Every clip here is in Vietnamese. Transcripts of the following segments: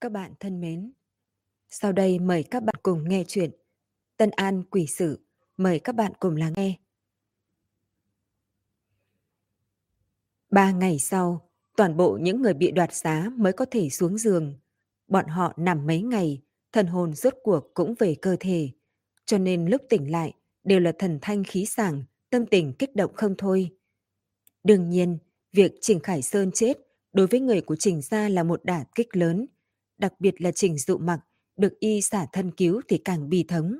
Các bạn thân mến, sau đây mời các bạn cùng nghe chuyện Tân An Quỷ Sử. Mời các bạn cùng lắng nghe. Ba ngày sau, toàn bộ những người bị đoạt giá mới có thể xuống giường. Bọn họ nằm mấy ngày, thần hồn rốt cuộc cũng về cơ thể. Cho nên lúc tỉnh lại đều là thần thanh khí sảng, tâm tình kích động không thôi. Đương nhiên, việc Trình Khải Sơn chết đối với người của Trình gia là một đả kích lớn – đặc biệt là Trình Dụ Mặc, được y xả thân cứu thì càng bi thống.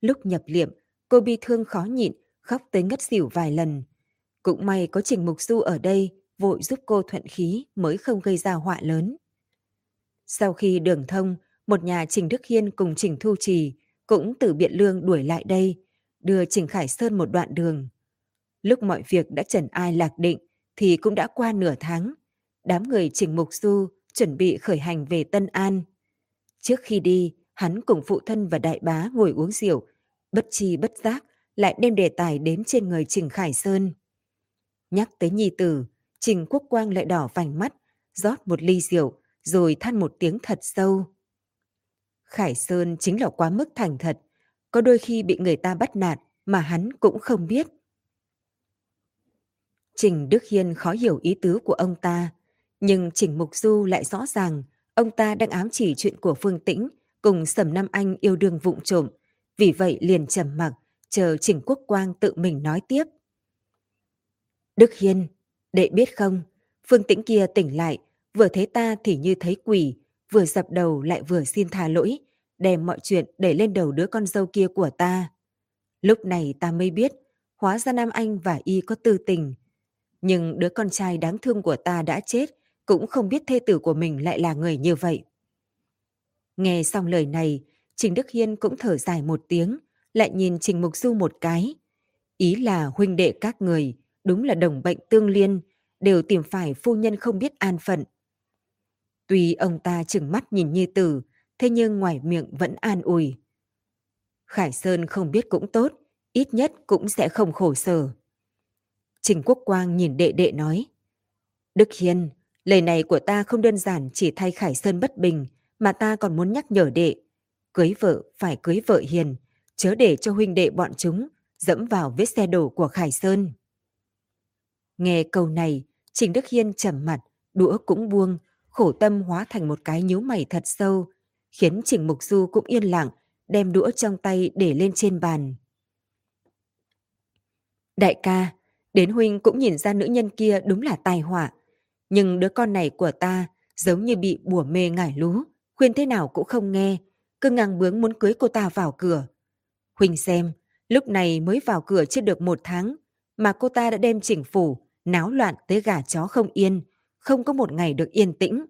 Lúc nhập liệm, cô bi thương khó nhịn, khóc tới ngất xỉu vài lần. Cũng may có Trình Mục Du ở đây, vội giúp cô thuận khí mới không gây ra họa lớn. Sau khi đường thông, một nhà Trình Đức Hiên cùng Trình Thu Trì cũng từ Biện Lương đuổi lại đây, đưa Trình Khải Sơn một đoạn đường. Lúc mọi việc đã trần ai lạc định thì cũng đã qua nửa tháng. Đám người Trình Mục Du chuẩn bị khởi hành về Tân An. Trước khi đi, hắn cùng phụ thân và đại bá ngồi uống rượu, bất chi bất giác lại đem đề tài đến trên người Trình Khải Sơn. Nhắc tới nhi tử, Trình Quốc Quang lại đỏ vành mắt, rót một ly rượu, rồi than một tiếng thật sâu. Khải Sơn chính là quá mức thành thật, có đôi khi bị người ta bắt nạt mà hắn cũng không biết. Trình Đức Hiên khó hiểu ý tứ của ông ta, nhưng Trình Mục Du lại rõ ràng ông ta đang ám chỉ chuyện của Phương Tĩnh cùng Sầm Nam Anh yêu đương vụng trộm. Vì vậy liền trầm mặc, chờ Trình Quốc Quang tự mình nói tiếp. Đức Hiên, đệ biết không, Phương Tĩnh kia tỉnh lại, vừa thấy ta thì như thấy quỷ, vừa dập đầu lại vừa xin tha lỗi, đem mọi chuyện đẩy lên đầu đứa con dâu kia của ta. Lúc này ta mới biết, hóa ra Nam Anh và Y có tư tình. Nhưng đứa con trai đáng thương của ta đã chết, cũng không biết thê tử của mình lại là người như vậy. Nghe xong lời này, Trình Đức Hiên cũng thở dài một tiếng, lại nhìn Trình Mục Du một cái. Ý là huynh đệ các người, đúng là đồng bệnh tương liên, đều tìm phải phu nhân không biết an phận. Tuy ông ta chừng mắt nhìn như tử, thế nhưng ngoài miệng vẫn an ủi. Khải Sơn không biết cũng tốt, ít nhất cũng sẽ không khổ sở. Trình Quốc Quang nhìn đệ đệ nói. Đức Hiên, Lời này của ta không đơn giản chỉ thay Khải Sơn bất bình, mà ta còn muốn nhắc nhở đệ. Cưới vợ phải cưới vợ hiền, chớ để cho huynh đệ bọn chúng dẫm vào vết xe đổ của Khải Sơn. Nghe câu này, Trình Đức Hiên trầm mặt, đũa cũng buông, khổ tâm hóa thành một cái nhíu mày thật sâu, khiến Trình Mục Du cũng yên lặng, đem đũa trong tay để lên trên bàn. Đại ca, đến huynh cũng nhìn ra nữ nhân kia đúng là tai họa, nhưng đứa con này của ta giống như bị bùa mê ngải lú, khuyên thế nào cũng không nghe, cứ ngang bướng muốn cưới cô ta vào cửa. Huỳnh xem, lúc này mới vào cửa chưa được một tháng, mà cô ta đã đem chỉnh phủ, náo loạn tới gà chó không yên, không có một ngày được yên tĩnh.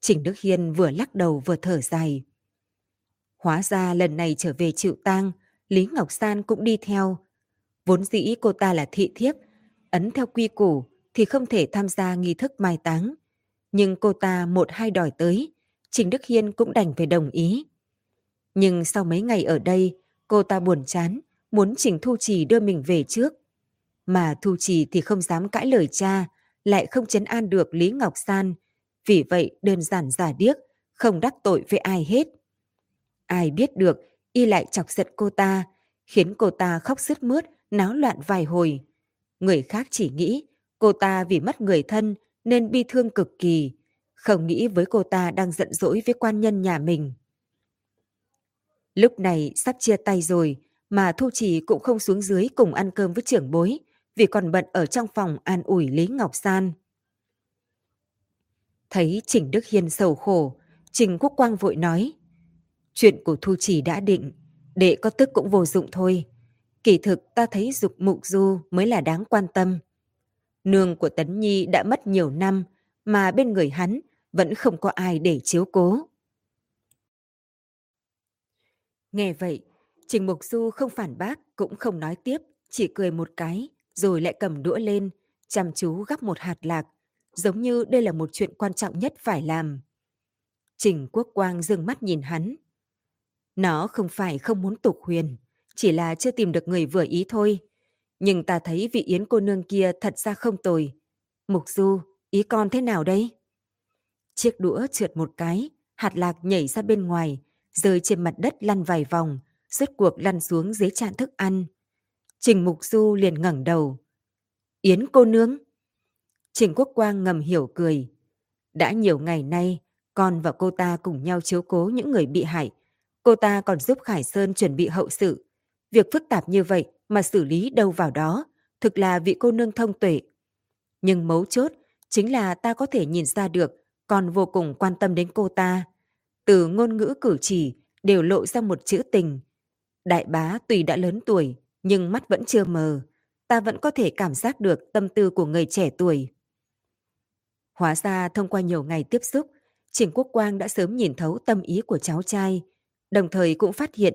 Trình Đức Hiên vừa lắc đầu vừa thở dài. Hóa ra lần này trở về chịu tang, Lý Ngọc San cũng đi theo. Vốn dĩ cô ta là thị thiếp, ấn theo quy củ, thì không thể tham gia nghi thức mai táng. Nhưng cô ta một hai đòi tới, Trình Đức Hiên cũng đành phải đồng ý. Nhưng sau mấy ngày ở đây, cô ta buồn chán, muốn Trình Thu Trì đưa mình về trước. Mà Thu Trì thì không dám cãi lời cha, lại không chấn an được Lý Ngọc San. Vì vậy đơn giản giả điếc, không đắc tội với ai hết. Ai biết được, y lại chọc giận cô ta, khiến cô ta khóc sứt mướt, náo loạn vài hồi. Người khác chỉ nghĩ Cô ta vì mất người thân nên bi thương cực kỳ, không nghĩ với cô ta đang giận dỗi với quan nhân nhà mình. Lúc này sắp chia tay rồi, mà Thu Trì cũng không xuống dưới cùng ăn cơm với trưởng bối, vì còn bận ở trong phòng an ủi Lý Ngọc San. Thấy Trình Đức Hiên sầu khổ, Trình Quốc Quang vội nói, chuyện của Thu Trì đã định, đệ có tức cũng vô dụng thôi. Kỳ thực ta thấy dục mục du mới là đáng quan tâm. Nương của Tấn Nhi đã mất nhiều năm, mà bên người hắn vẫn không có ai để chiếu cố. Nghe vậy, Trình Mục Du không phản bác, cũng không nói tiếp, chỉ cười một cái, rồi lại cầm đũa lên, chăm chú gắp một hạt lạc, giống như đây là một chuyện quan trọng nhất phải làm. Trình Quốc Quang dừng mắt nhìn hắn. Nó không phải không muốn tục huyền, chỉ là chưa tìm được người vừa ý thôi. Nhưng ta thấy vị Yến cô nương kia thật ra không tồi. Mục Du, ý con thế nào đây? Chiếc đũa trượt một cái, hạt lạc nhảy ra bên ngoài, rơi trên mặt đất lăn vài vòng, rốt cuộc lăn xuống dưới chạn thức ăn. Trình Mục Du liền ngẩng đầu. Yến cô nương. Trình Quốc Quang ngầm hiểu cười. Đã nhiều ngày nay, con và cô ta cùng nhau chiếu cố những người bị hại. Cô ta còn giúp Khải Sơn chuẩn bị hậu sự. Việc phức tạp như vậy mà xử lý đâu vào đó, thực là vị cô nương thông tuệ. Nhưng mấu chốt chính là ta có thể nhìn ra được còn vô cùng quan tâm đến cô ta. Từ ngôn ngữ cử chỉ đều lộ ra một chữ tình. Đại bá tuy đã lớn tuổi, nhưng mắt vẫn chưa mờ. Ta vẫn có thể cảm giác được tâm tư của người trẻ tuổi. Hóa ra thông qua nhiều ngày tiếp xúc, Trình Quốc Quang đã sớm nhìn thấu tâm ý của cháu trai, đồng thời cũng phát hiện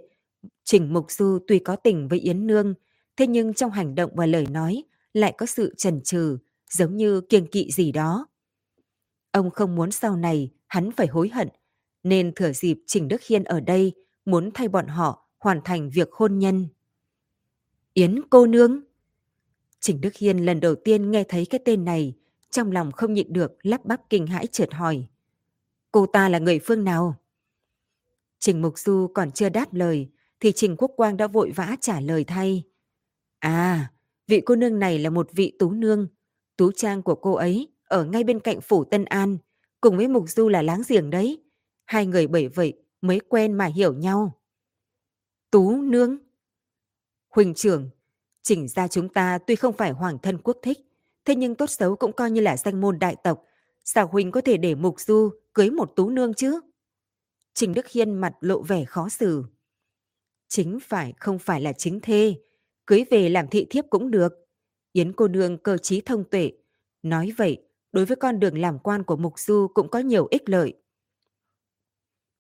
Trình Mục Du tuy có tình với Yến Nương, thế nhưng trong hành động và lời nói lại có sự chần chừ, giống như kiêng kỵ gì đó. Ông không muốn sau này hắn phải hối hận, nên thừa dịp Trình Đức Hiên ở đây muốn thay bọn họ hoàn thành việc hôn nhân. Yến cô nương. Trình Đức Hiên lần đầu tiên nghe thấy cái tên này, trong lòng không nhịn được lắp bắp kinh hãi chợt hỏi. Cô ta là người phương nào? Trình Mục Du còn chưa đáp lời, thì Trình Quốc Quang đã vội vã trả lời thay. À, vị cô nương này là một vị tú nương. Tú trang của cô ấy ở ngay bên cạnh phủ Tân An, cùng với Mục Du là láng giềng đấy. Hai người bởi vậy mới quen mà hiểu nhau. Tú nương. Huỳnh trưởng, chỉnh ra chúng ta tuy không phải hoàng thân quốc thích, thế nhưng tốt xấu cũng coi như là danh môn đại tộc. Sao Huỳnh có thể để Mục Du cưới một tú nương chứ? Trình Đức Hiên mặt lộ vẻ khó xử. Chính phải không phải là chính thê, cưới về làm thị thiếp cũng được. Yến cô nương cơ trí thông tuệ. Nói vậy, đối với con đường làm quan của Mục Du cũng có nhiều ích lợi.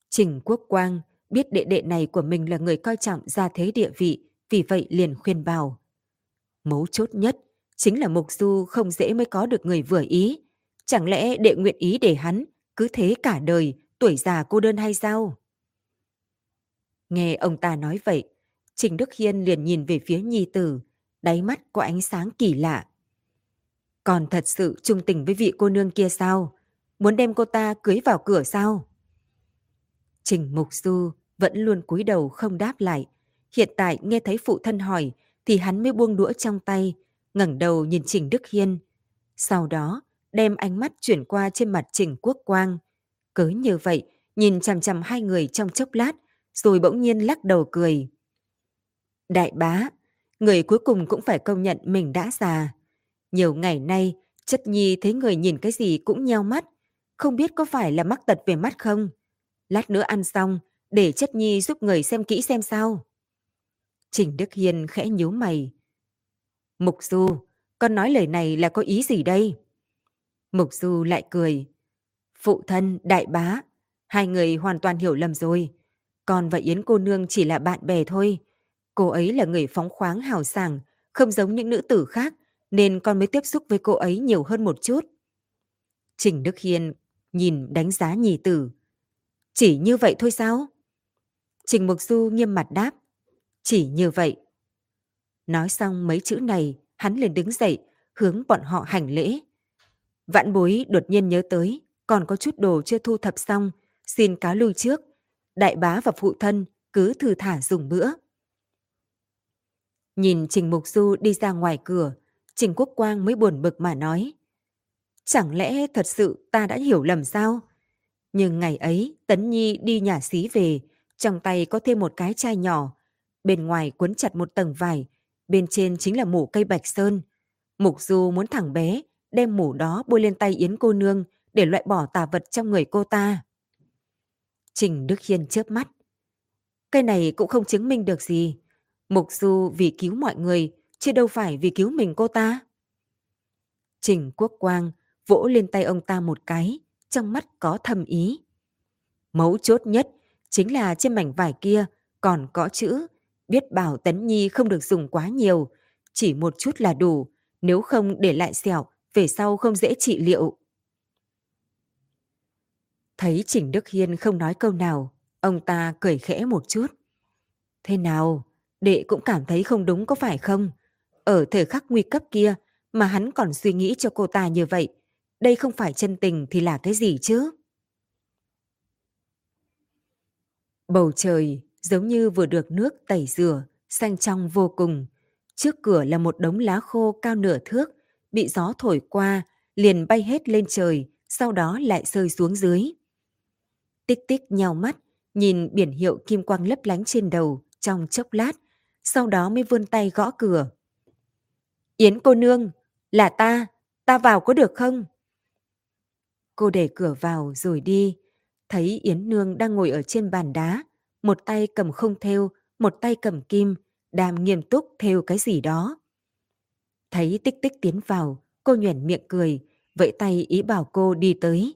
Trình Quốc Quang biết đệ đệ này của mình là người coi trọng gia thế địa vị, vì vậy liền khuyên bảo. Mấu chốt nhất chính là Mục Du không dễ mới có được người vừa ý. Chẳng lẽ đệ nguyện ý để hắn cứ thế cả đời, tuổi già cô đơn hay sao? Nghe ông ta nói vậy, Trình Đức Hiên liền nhìn về phía nhi tử, đáy mắt có ánh sáng kỳ lạ. Còn thật sự trung tình với vị cô nương kia sao? Muốn đem cô ta cưới vào cửa sao? Trình Mục Du vẫn luôn cúi đầu không đáp lại. Hiện tại nghe thấy phụ thân hỏi thì hắn mới buông đũa trong tay, ngẩng đầu nhìn Trình Đức Hiên. Sau đó đem ánh mắt chuyển qua trên mặt Trình Quốc Quang. Cứ như vậy, nhìn chằm chằm hai người trong chốc lát, rồi bỗng nhiên lắc đầu cười. Đại bá, người cuối cùng cũng phải công nhận mình đã già. Nhiều ngày nay, chất nhi thấy người nhìn cái gì cũng nheo mắt, không biết có phải là mắc tật về mắt không? Lát nữa ăn xong, để chất nhi giúp người xem kỹ xem sao. Trình Đức Hiên khẽ nhíu mày. Mục Du, con nói lời này là có ý gì đây? Mục Du lại cười. Phụ thân, đại bá, hai người hoàn toàn hiểu lầm rồi. Con và Yến cô nương chỉ là bạn bè thôi. Cô ấy là người phóng khoáng hào sảng, không giống những nữ tử khác, nên con mới tiếp xúc với cô ấy nhiều hơn một chút. Trình Đức Hiên nhìn đánh giá nhì tử. Chỉ như vậy thôi sao? Trình Mục Du nghiêm mặt đáp. Chỉ như vậy. Nói xong mấy chữ này, hắn liền đứng dậy, hướng bọn họ hành lễ. Vạn bối đột nhiên nhớ tới, còn có chút đồ chưa thu thập xong, xin cáo lui trước. Đại bá và phụ thân cứ thử thả dùng bữa. Nhìn Trình Mục Du đi ra ngoài cửa, Trình Quốc Quang mới buồn bực mà nói. Chẳng lẽ thật sự ta đã hiểu lầm sao? Nhưng ngày ấy, Tấn Nhi đi nhà xí về, trong tay có thêm một cái chai nhỏ. Bên ngoài cuốn chặt một tầng vải, bên trên chính là mủ cây bạch sơn. Mục Du muốn thẳng bé, đem mủ đó bôi lên tay Yến cô nương để loại bỏ tà vật trong người cô ta. Trình Đức Hiên chớp mắt. Cái này cũng không chứng minh được gì. Mục Du vì cứu mọi người, chứ đâu phải vì cứu mình cô ta. Trình Quốc Quang vỗ lên tay ông ta một cái, trong mắt có thầm ý. Mấu chốt nhất chính là trên mảnh vải kia còn có chữ biết bảo Tấn Nhi không được dùng quá nhiều, chỉ một chút là đủ, nếu không để lại sẹo, về sau không dễ trị liệu. Thấy Trình Đức Hiên không nói câu nào, ông ta cười khẽ một chút. Thế nào, đệ cũng cảm thấy không đúng có phải không? Ở thời khắc nguy cấp kia mà hắn còn suy nghĩ cho cô ta như vậy, đây không phải chân tình thì là cái gì chứ? Bầu trời giống như vừa được nước tẩy rửa, xanh trong vô cùng. Trước cửa là một đống lá khô cao nửa thước, bị gió thổi qua, liền bay hết lên trời, sau đó lại rơi xuống dưới. Tích tích nhau mắt, nhìn biển hiệu kim quang lấp lánh trên đầu trong chốc lát, sau đó mới vươn tay gõ cửa. Yến cô nương, là ta, ta vào có được không? Cô để cửa vào rồi đi, thấy Yến Nương đang ngồi ở trên bàn đá, một tay cầm không thêu, một tay cầm kim, đang nghiêm túc thêu cái gì đó. Thấy tích tích tiến vào, cô nhoẻn miệng cười, vẫy tay ý bảo cô đi tới.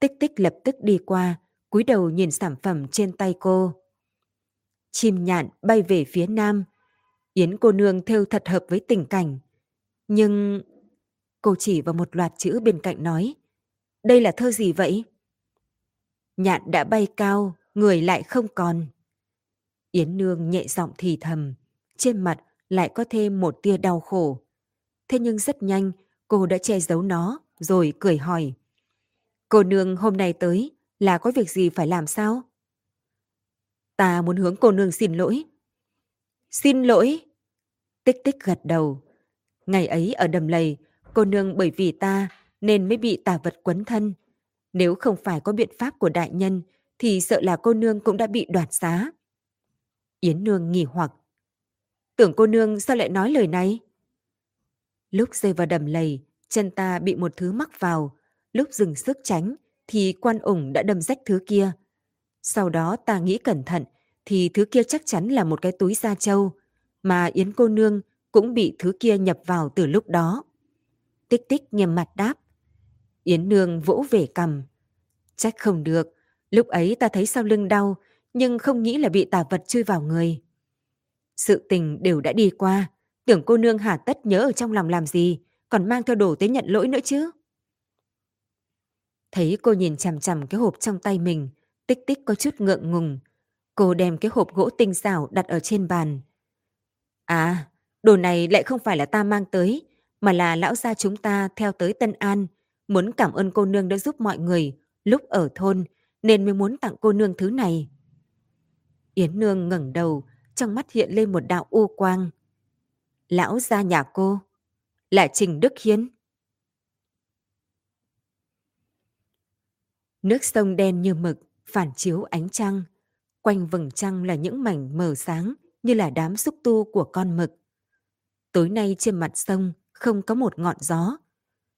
Tích tích lập tức đi qua, cúi đầu nhìn sản phẩm trên tay cô. Chim nhạn bay về phía nam. Yến cô nương thêu thật hợp với tình cảnh. Nhưng... Cô chỉ vào một loạt chữ bên cạnh nói. Đây là thơ gì vậy? Nhạn đã bay cao, người lại không còn. Yến Nương nhẹ giọng thì thầm, trên mặt lại có thêm một tia đau khổ. Thế nhưng rất nhanh, cô đã che giấu nó, rồi cười hỏi. Cô Nương hôm nay tới, là có việc gì phải làm sao? Ta muốn hướng cô Nương xin lỗi. Xin lỗi? Tích tích gật đầu. Ngày ấy ở đầm lầy, cô Nương bởi vì ta nên mới bị tà vật quấn thân. Nếu không phải có biện pháp của đại nhân, thì sợ là cô nương cũng đã bị đoạt xá. Yến Nương nghỉ hoặc. Tưởng cô nương sao lại nói lời này? Lúc rơi vào đầm lầy, chân ta bị một thứ mắc vào. Lúc dừng sức tránh, thì quan ủng đã đâm rách thứ kia. Sau đó ta nghĩ cẩn thận, thì thứ kia chắc chắn là một cái túi da trâu, mà Yến cô nương cũng bị thứ kia nhập vào từ lúc đó. Tích tích nghiêm mặt đáp. Yến Nương vỗ về cầm. Trách không được, lúc ấy ta thấy sau lưng đau, nhưng không nghĩ là bị tà vật chui vào người. Sự tình đều đã đi qua, tưởng cô nương hà tất nhớ ở trong lòng làm gì, còn mang theo đồ tới nhận lỗi nữa chứ. Thấy cô nhìn chằm chằm cái hộp trong tay mình, tích tích có chút ngượng ngùng. Cô đem cái hộp gỗ tinh xảo đặt ở trên bàn. À, đồ này lại không phải là ta mang tới, mà là lão gia chúng ta theo tới Tân An, muốn cảm ơn cô nương đã giúp mọi người lúc ở thôn nên mới muốn tặng cô nương thứ này. Yến Nương ngẩng đầu, trong mắt hiện lên một đạo u quang. Lão gia nhà cô, là Trình Đức Hiến. Nước sông đen như mực, phản chiếu ánh trăng. Quanh vầng trăng là những mảnh mờ sáng như là đám xúc tu của con mực. Tối nay trên mặt sông không có một ngọn gió.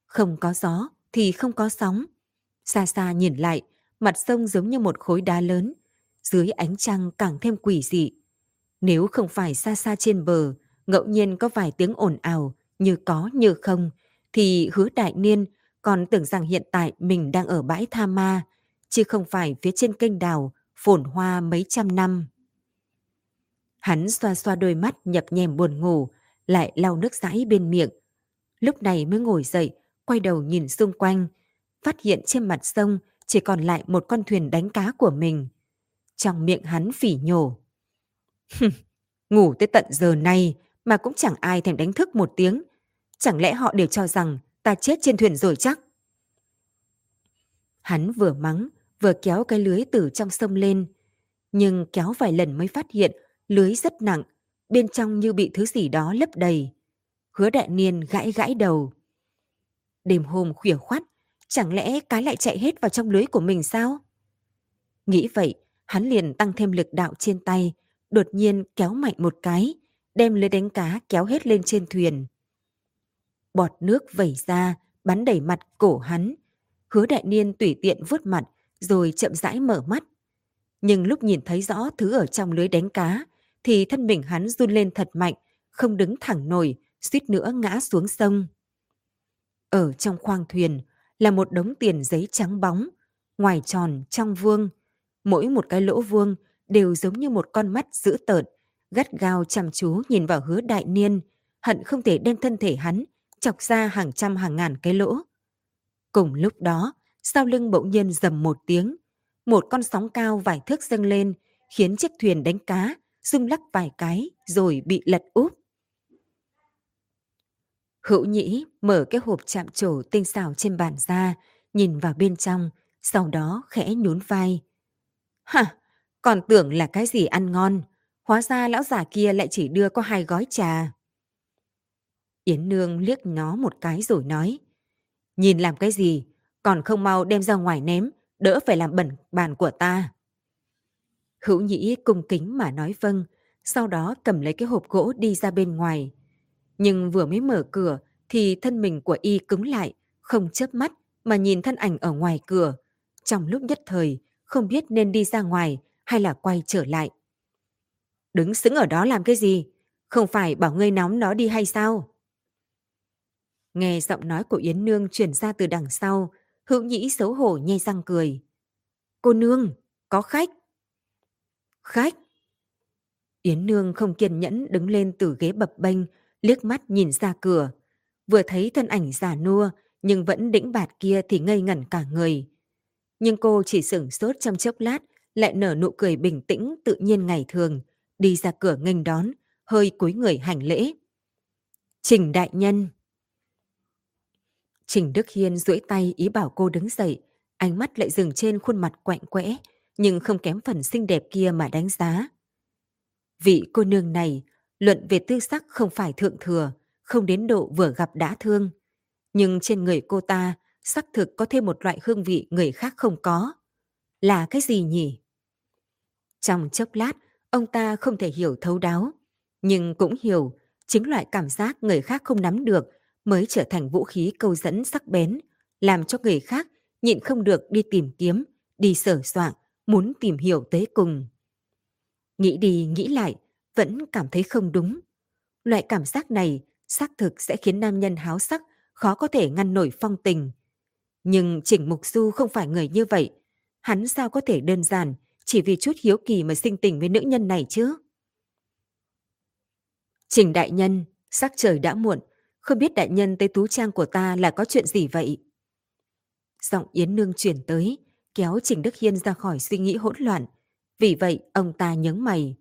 Không có gió thì không có sóng. Xa xa nhìn lại, mặt sông giống như một khối đá lớn, dưới ánh trăng càng thêm quỷ dị. Nếu không phải xa xa trên bờ, ngẫu nhiên có vài tiếng ồn ào, như có như không, thì hứa đại niên còn tưởng rằng hiện tại mình đang ở bãi Tha Ma, chứ không phải phía trên kênh đào, phồn hoa mấy trăm năm. Hắn xoa xoa đôi mắt nhập nhèm buồn ngủ, lại lau nước dãi bên miệng. Lúc này mới ngồi dậy, quay đầu nhìn xung quanh, phát hiện trên mặt sông chỉ còn lại một con thuyền đánh cá của mình. Trong miệng hắn phỉ nhổ. Ngủ tới tận giờ này mà cũng chẳng ai thèm đánh thức một tiếng. Chẳng lẽ họ đều cho rằng ta chết trên thuyền rồi chắc? Hắn vừa mắng, vừa kéo cái lưới từ trong sông lên. Nhưng kéo vài lần mới phát hiện lưới rất nặng, bên trong như bị thứ gì đó lấp đầy. Hứa đại niên gãi gãi đầu. Đêm hôm khuya khoát, chẳng lẽ cái lại chạy hết vào trong lưới của mình sao? Nghĩ vậy, hắn liền tăng thêm lực đạo trên tay, đột nhiên kéo mạnh một cái, đem lưới đánh cá kéo hết lên trên thuyền. Bọt nước vẩy ra, bắn đầy mặt cổ hắn. Hứa đại niên tùy tiện vuốt mặt, rồi chậm rãi mở mắt. Nhưng lúc nhìn thấy rõ thứ ở trong lưới đánh cá, thì thân mình hắn run lên thật mạnh, không đứng thẳng nổi, suýt nữa ngã xuống sông. Ở trong khoang thuyền là một đống tiền giấy trắng bóng, ngoài tròn, trong vuông. Mỗi một cái lỗ vuông đều giống như một con mắt dữ tợn, gắt gao chăm chú nhìn vào hứa đại niên, hận không thể đem thân thể hắn chọc ra hàng trăm hàng ngàn cái lỗ. Cùng lúc đó, sau lưng bỗng nhiên dầm một tiếng, một con sóng cao vài thước dâng lên, khiến chiếc thuyền đánh cá rung lắc vài cái rồi bị lật úp. Hữu nhĩ mở cái hộp chạm trổ tinh xảo trên bàn ra, nhìn vào bên trong, sau đó khẽ nhún vai. Hả, còn tưởng là cái gì ăn ngon. Hóa ra lão già kia lại chỉ đưa có hai gói trà. Yến Nương liếc nó một cái rồi nói. Nhìn làm cái gì, còn không mau đem ra ngoài ném, đỡ phải làm bẩn bàn của ta. Hữu nhĩ cung kính mà nói vâng, sau đó cầm lấy cái hộp gỗ đi ra bên ngoài. Nhưng vừa mới mở cửa thì thân mình của y cứng lại, không chớp mắt mà nhìn thân ảnh ở ngoài cửa. Trong lúc nhất thời, không biết nên đi ra ngoài hay là quay trở lại. Đứng xứng ở đó làm cái gì? Không phải bảo ngươi nóng nó đi hay sao? Nghe giọng nói của Yến Nương chuyển ra từ đằng sau, hữu nhĩ xấu hổ nhe răng cười. Cô Nương, có khách. Khách? Yến Nương không kiên nhẫn đứng lên từ ghế bập bênh, liếc mắt nhìn ra cửa. Vừa thấy thân ảnh già nua, nhưng vẫn đĩnh bạt kia thì ngây ngẩn cả người. Nhưng cô chỉ sửng sốt trong chốc lát, lại nở nụ cười bình tĩnh tự nhiên ngày thường, đi ra cửa nghênh đón, hơi cúi người hành lễ. Trình đại nhân. Trình Đức Hiên duỗi tay ý bảo cô đứng dậy, ánh mắt lại dừng trên khuôn mặt quạnh quẽ, nhưng không kém phần xinh đẹp kia mà đánh giá. Vị cô nương này, luận về tư sắc không phải thượng thừa, không đến độ vừa gặp đã thương. Nhưng trên người cô ta, sắc thực có thêm một loại hương vị người khác không có. Là cái gì nhỉ? Trong chốc lát, ông ta không thể hiểu thấu đáo, nhưng cũng hiểu chính loại cảm giác người khác không nắm được mới trở thành vũ khí câu dẫn sắc bén, làm cho người khác nhịn không được đi tìm kiếm, đi sở soạn, muốn tìm hiểu tới cùng. Nghĩ đi nghĩ lại, vẫn cảm thấy không đúng. Loại cảm giác này xác thực sẽ khiến nam nhân háo sắc khó có thể ngăn nổi phong tình. Nhưng Trình Mục Du không phải người như vậy. Hắn sao có thể đơn giản chỉ vì chút hiếu kỳ mà sinh tình với nữ nhân này chứ? Trình đại nhân, sắc trời đã muộn, không biết đại nhân tới tú trang của ta là có chuyện gì vậy? Giọng Yến Nương chuyển tới, kéo Trình Đức Hiên ra khỏi suy nghĩ hỗn loạn. Vì vậy, ông ta nhớ mày.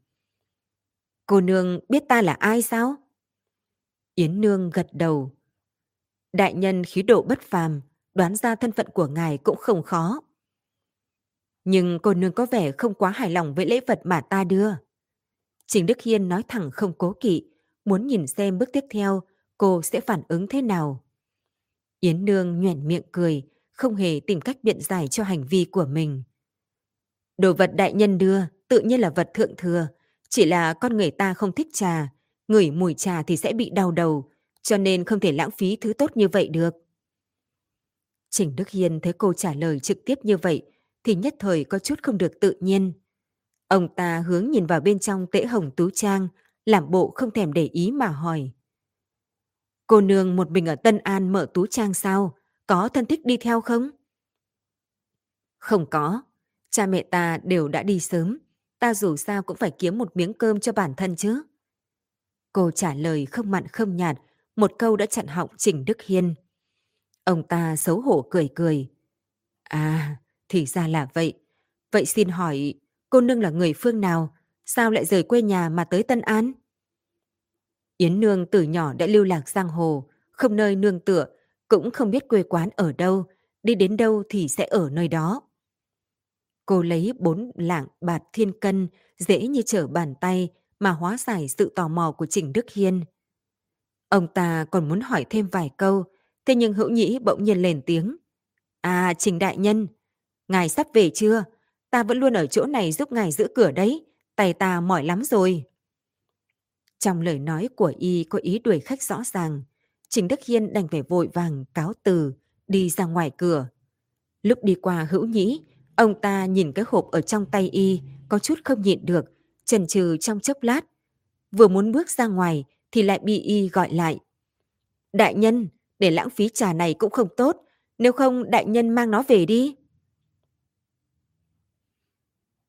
Cô nương biết ta là ai sao? Yến Nương gật đầu. Đại nhân khí độ bất phàm, đoán ra thân phận của ngài cũng không khó. Nhưng cô nương có vẻ không quá hài lòng với lễ vật mà ta đưa. Trình Đức Hiên nói thẳng không cố kỵ, muốn nhìn xem bước tiếp theo cô sẽ phản ứng thế nào. Yến Nương nhoẻn miệng cười, không hề tìm cách biện giải cho hành vi của mình. Đồ vật đại nhân đưa, tự nhiên là vật thượng thừa, chỉ là con người ta không thích trà, ngửi mùi trà thì sẽ bị đau đầu, cho nên không thể lãng phí thứ tốt như vậy được. Trình Đức Hiên thấy cô trả lời trực tiếp như vậy, thì nhất thời có chút không được tự nhiên. Ông ta hướng nhìn vào bên trong tễ hồng tú trang, làm bộ không thèm để ý mà hỏi. Cô nương một mình ở Tân An mở tú trang sao? Có thân thích đi theo không? Không có. Cha mẹ ta đều đã đi sớm. Ta dù sao cũng phải kiếm một miếng cơm cho bản thân chứ. Cô trả lời không mặn không nhạt, một câu đã chặn họng Trình Đức Hiên. Ông ta xấu hổ cười cười. À, thì ra là vậy. Vậy xin hỏi, cô nương là người phương nào? Sao lại rời quê nhà mà tới Tân An? Yến Nương từ nhỏ đã lưu lạc giang hồ, không nơi nương tựa, cũng không biết quê quán ở đâu, đi đến đâu thì sẽ ở nơi đó. Cô lấy bốn lạng bạc thiên cân, dễ như trở bàn tay mà hóa giải sự tò mò của Trình Đức Hiên. Ông ta còn muốn hỏi thêm vài câu, thế nhưng hữu nhĩ bỗng nhiên lên tiếng. À, Trình Đại Nhân, ngài sắp về chưa? Ta vẫn luôn ở chỗ này giúp ngài giữ cửa đấy, tay ta mỏi lắm rồi. Trong lời nói của y có ý đuổi khách rõ ràng, Trình Đức Hiên đành phải vội vàng cáo từ, đi ra ngoài cửa. Lúc đi qua hữu nhĩ, ông ta nhìn cái hộp ở trong tay y, có chút không nhịn được, chần chừ trong chốc lát. Vừa muốn bước ra ngoài thì lại bị y gọi lại. Đại nhân, để lãng phí trà này cũng không tốt, nếu không đại nhân mang nó về đi.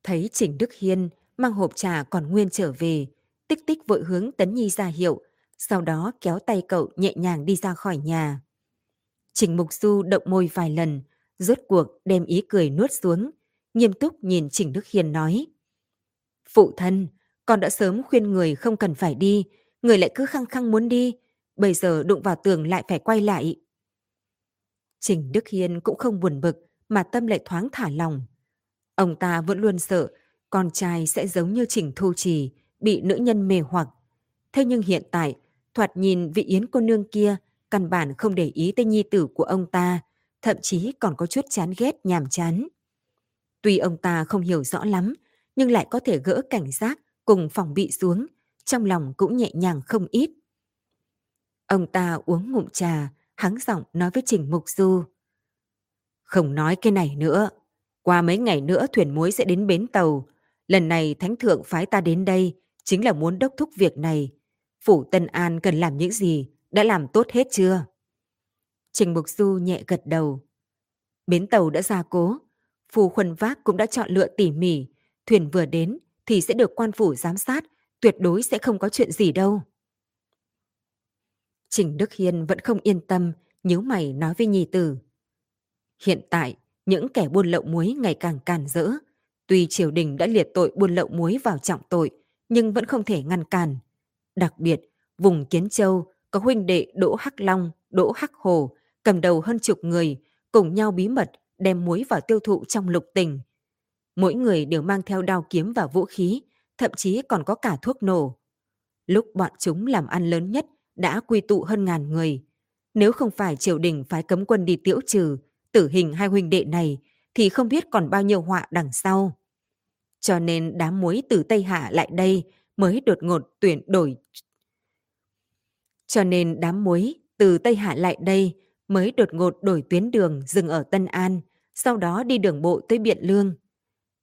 Thấy Trình Đức Hiên mang hộp trà còn nguyên trở về, tích tích vội hướng Tấn Nhi ra hiệu, sau đó kéo tay cậu nhẹ nhàng đi ra khỏi nhà. Trình Mục Du động môi vài lần, rốt cuộc đem ý cười nuốt xuống, nghiêm túc nhìn Trình Đức hiền nói. Phụ thân, con đã sớm khuyên người không cần phải đi, người lại cứ khăng khăng muốn đi, bây giờ đụng vào tường lại phải quay lại. Trình Đức Hiên cũng không buồn bực, mà tâm lại thoáng thả lòng. Ông ta vẫn luôn sợ, con trai sẽ giống như Trình Thu Trì, bị nữ nhân mê hoặc. Thế nhưng hiện tại, thoạt nhìn vị Yến cô nương kia căn bản không để ý tới nhi tử của ông ta, thậm chí còn có chút chán ghét nhàm chán. Tuy ông ta không hiểu rõ lắm, nhưng lại có thể gỡ cảnh giác cùng phòng bị xuống, trong lòng cũng nhẹ nhàng không ít. Ông ta uống ngụm trà, hắng giọng nói với Trình Mục Du. Không nói cái này nữa, qua mấy ngày nữa thuyền muối sẽ đến bến tàu. Lần này Thánh Thượng phái ta đến đây chính là muốn đốc thúc việc này. Phủ Tân An cần làm những gì, đã làm tốt hết chưa? Trình Mục Du nhẹ gật đầu. Bến tàu đã ra cố, phù khuân vác cũng đã chọn lựa tỉ mỉ, thuyền vừa đến thì sẽ được quan phủ giám sát, tuyệt đối sẽ không có chuyện gì đâu. Trình Đức Hiên vẫn không yên tâm, nhíu mày nói với nhi tử. Hiện tại, những kẻ buôn lậu muối ngày càng càn rỡ. Tuy triều đình đã liệt tội buôn lậu muối vào trọng tội, nhưng vẫn không thể ngăn cản. Đặc biệt, vùng Kiến Châu có huynh đệ Đỗ Hắc Long, Đỗ Hắc Hồ, cầm đầu hơn chục người, cùng nhau bí mật đem muối vào tiêu thụ trong lục tỉnh. Mỗi người đều mang theo đao kiếm và vũ khí, thậm chí còn có cả thuốc nổ. Lúc bọn chúng làm ăn lớn nhất đã quy tụ hơn ngàn người. Nếu không phải triều đình phái cấm quân đi tiễu trừ, tử hình hai huynh đệ này, thì không biết còn bao nhiêu họa đằng sau. Cho nên đám muối từ Tây Hạ lại đây mới đột ngột tuyển đổi. Cho nên đám muối từ Tây Hạ lại đây mới đột ngột đổi tuyến đường dừng ở Tân An, sau đó đi đường bộ tới Biện Lương.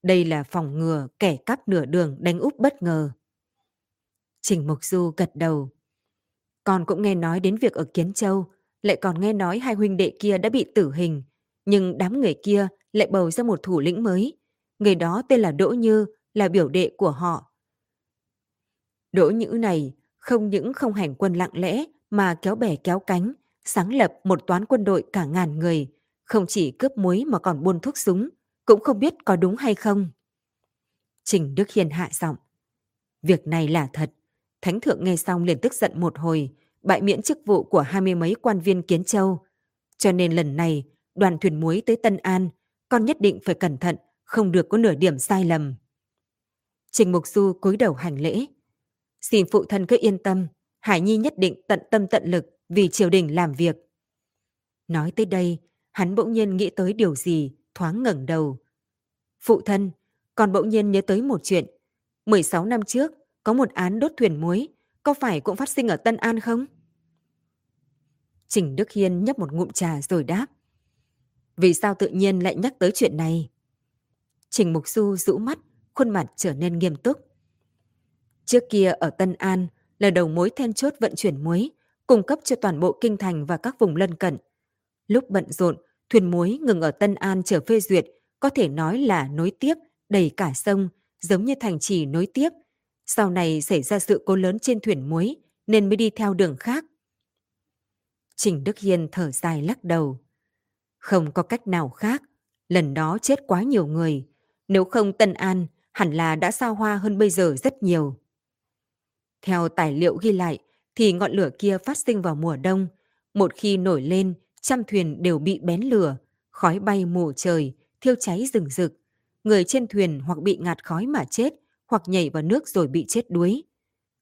Đây là phòng ngừa kẻ cắp nửa đường đánh úp bất ngờ. Trình Mục Du gật đầu. Con cũng nghe nói đến việc ở Kiến Châu, lại còn nghe nói hai huynh đệ kia đã bị tử hình, nhưng đám người kia lại bầu ra một thủ lĩnh mới. Người đó tên là Đỗ Như, là biểu đệ của họ. Đỗ Nhữ này không những không hành quân lặng lẽ mà kéo bè kéo cánh, sáng lập một toán quân đội cả ngàn người, không chỉ cướp muối mà còn buôn thuốc súng, cũng không biết có đúng hay không. Trình Đức Hiền hạ giọng. Việc này là thật. Thánh thượng nghe xong liền tức giận một hồi, bại miễn chức vụ của hai mươi mấy quan viên Kiến Châu. Cho nên lần này, đoàn thuyền muối tới Tân An, con nhất định phải cẩn thận, không được có nửa điểm sai lầm. Trình Mục Du cúi đầu hành lễ. Xin phụ thân cứ yên tâm, Hải Nhi nhất định tận tâm tận lực vì triều đình làm việc. Nói tới đây, hắn bỗng nhiên nghĩ tới điều gì, thoáng ngẩng đầu. Phụ thân, còn bỗng nhiên nhớ tới một chuyện. 16 năm trước, có một án đốt thuyền muối, có phải cũng phát sinh ở Tân An không? Trình Đức Hiên nhấp một ngụm trà rồi đáp. Vì sao tự nhiên lại nhắc tới chuyện này? Trình Mục Du rũ mắt, khuôn mặt trở nên nghiêm túc. Trước kia ở Tân An là đầu mối then chốt vận chuyển muối, cung cấp cho toàn bộ kinh thành và các vùng lân cận. Lúc bận rộn, thuyền muối ngừng ở Tân An chờ phê duyệt, có thể nói là nối tiếp, đầy cả sông, giống như thành trì nối tiếp. Sau này xảy ra sự cố lớn trên thuyền muối, nên mới đi theo đường khác. Trình Đức Hiên thở dài lắc đầu. Không có cách nào khác, lần đó chết quá nhiều người. Nếu không Tân An, hẳn là đã sao hoa hơn bây giờ rất nhiều. Theo tài liệu ghi lại, thì ngọn lửa kia phát sinh vào mùa đông. Một khi nổi lên, trăm thuyền đều bị bén lửa, khói bay mù trời, thiêu cháy rừng rực. Người trên thuyền hoặc bị ngạt khói mà chết, hoặc nhảy vào nước rồi bị chết đuối.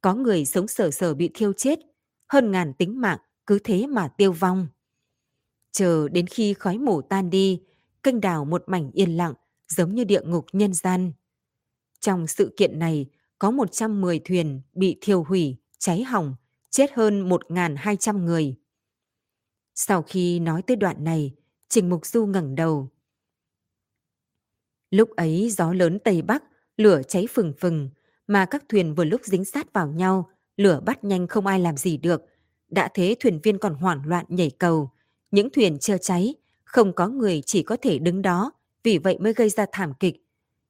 Có người sống sờ sờ bị thiêu chết, hơn ngàn tính mạng cứ thế mà tiêu vong. Chờ đến khi khói mù tan đi, kênh đào một mảnh yên lặng, giống như địa ngục nhân gian. Trong sự kiện này, có 110 thuyền bị thiêu hủy, cháy hỏng, chết hơn 1.200 người. Sau khi nói tới đoạn này, Trình Mục Du ngẩng đầu. Lúc ấy gió lớn Tây Bắc, lửa cháy phừng phừng, mà các thuyền vừa lúc dính sát vào nhau, lửa bắt nhanh không ai làm gì được. Đã thế thuyền viên còn hoảng loạn nhảy cầu. Những thuyền chưa cháy, không có người chỉ có thể đứng đó, vì vậy mới gây ra thảm kịch.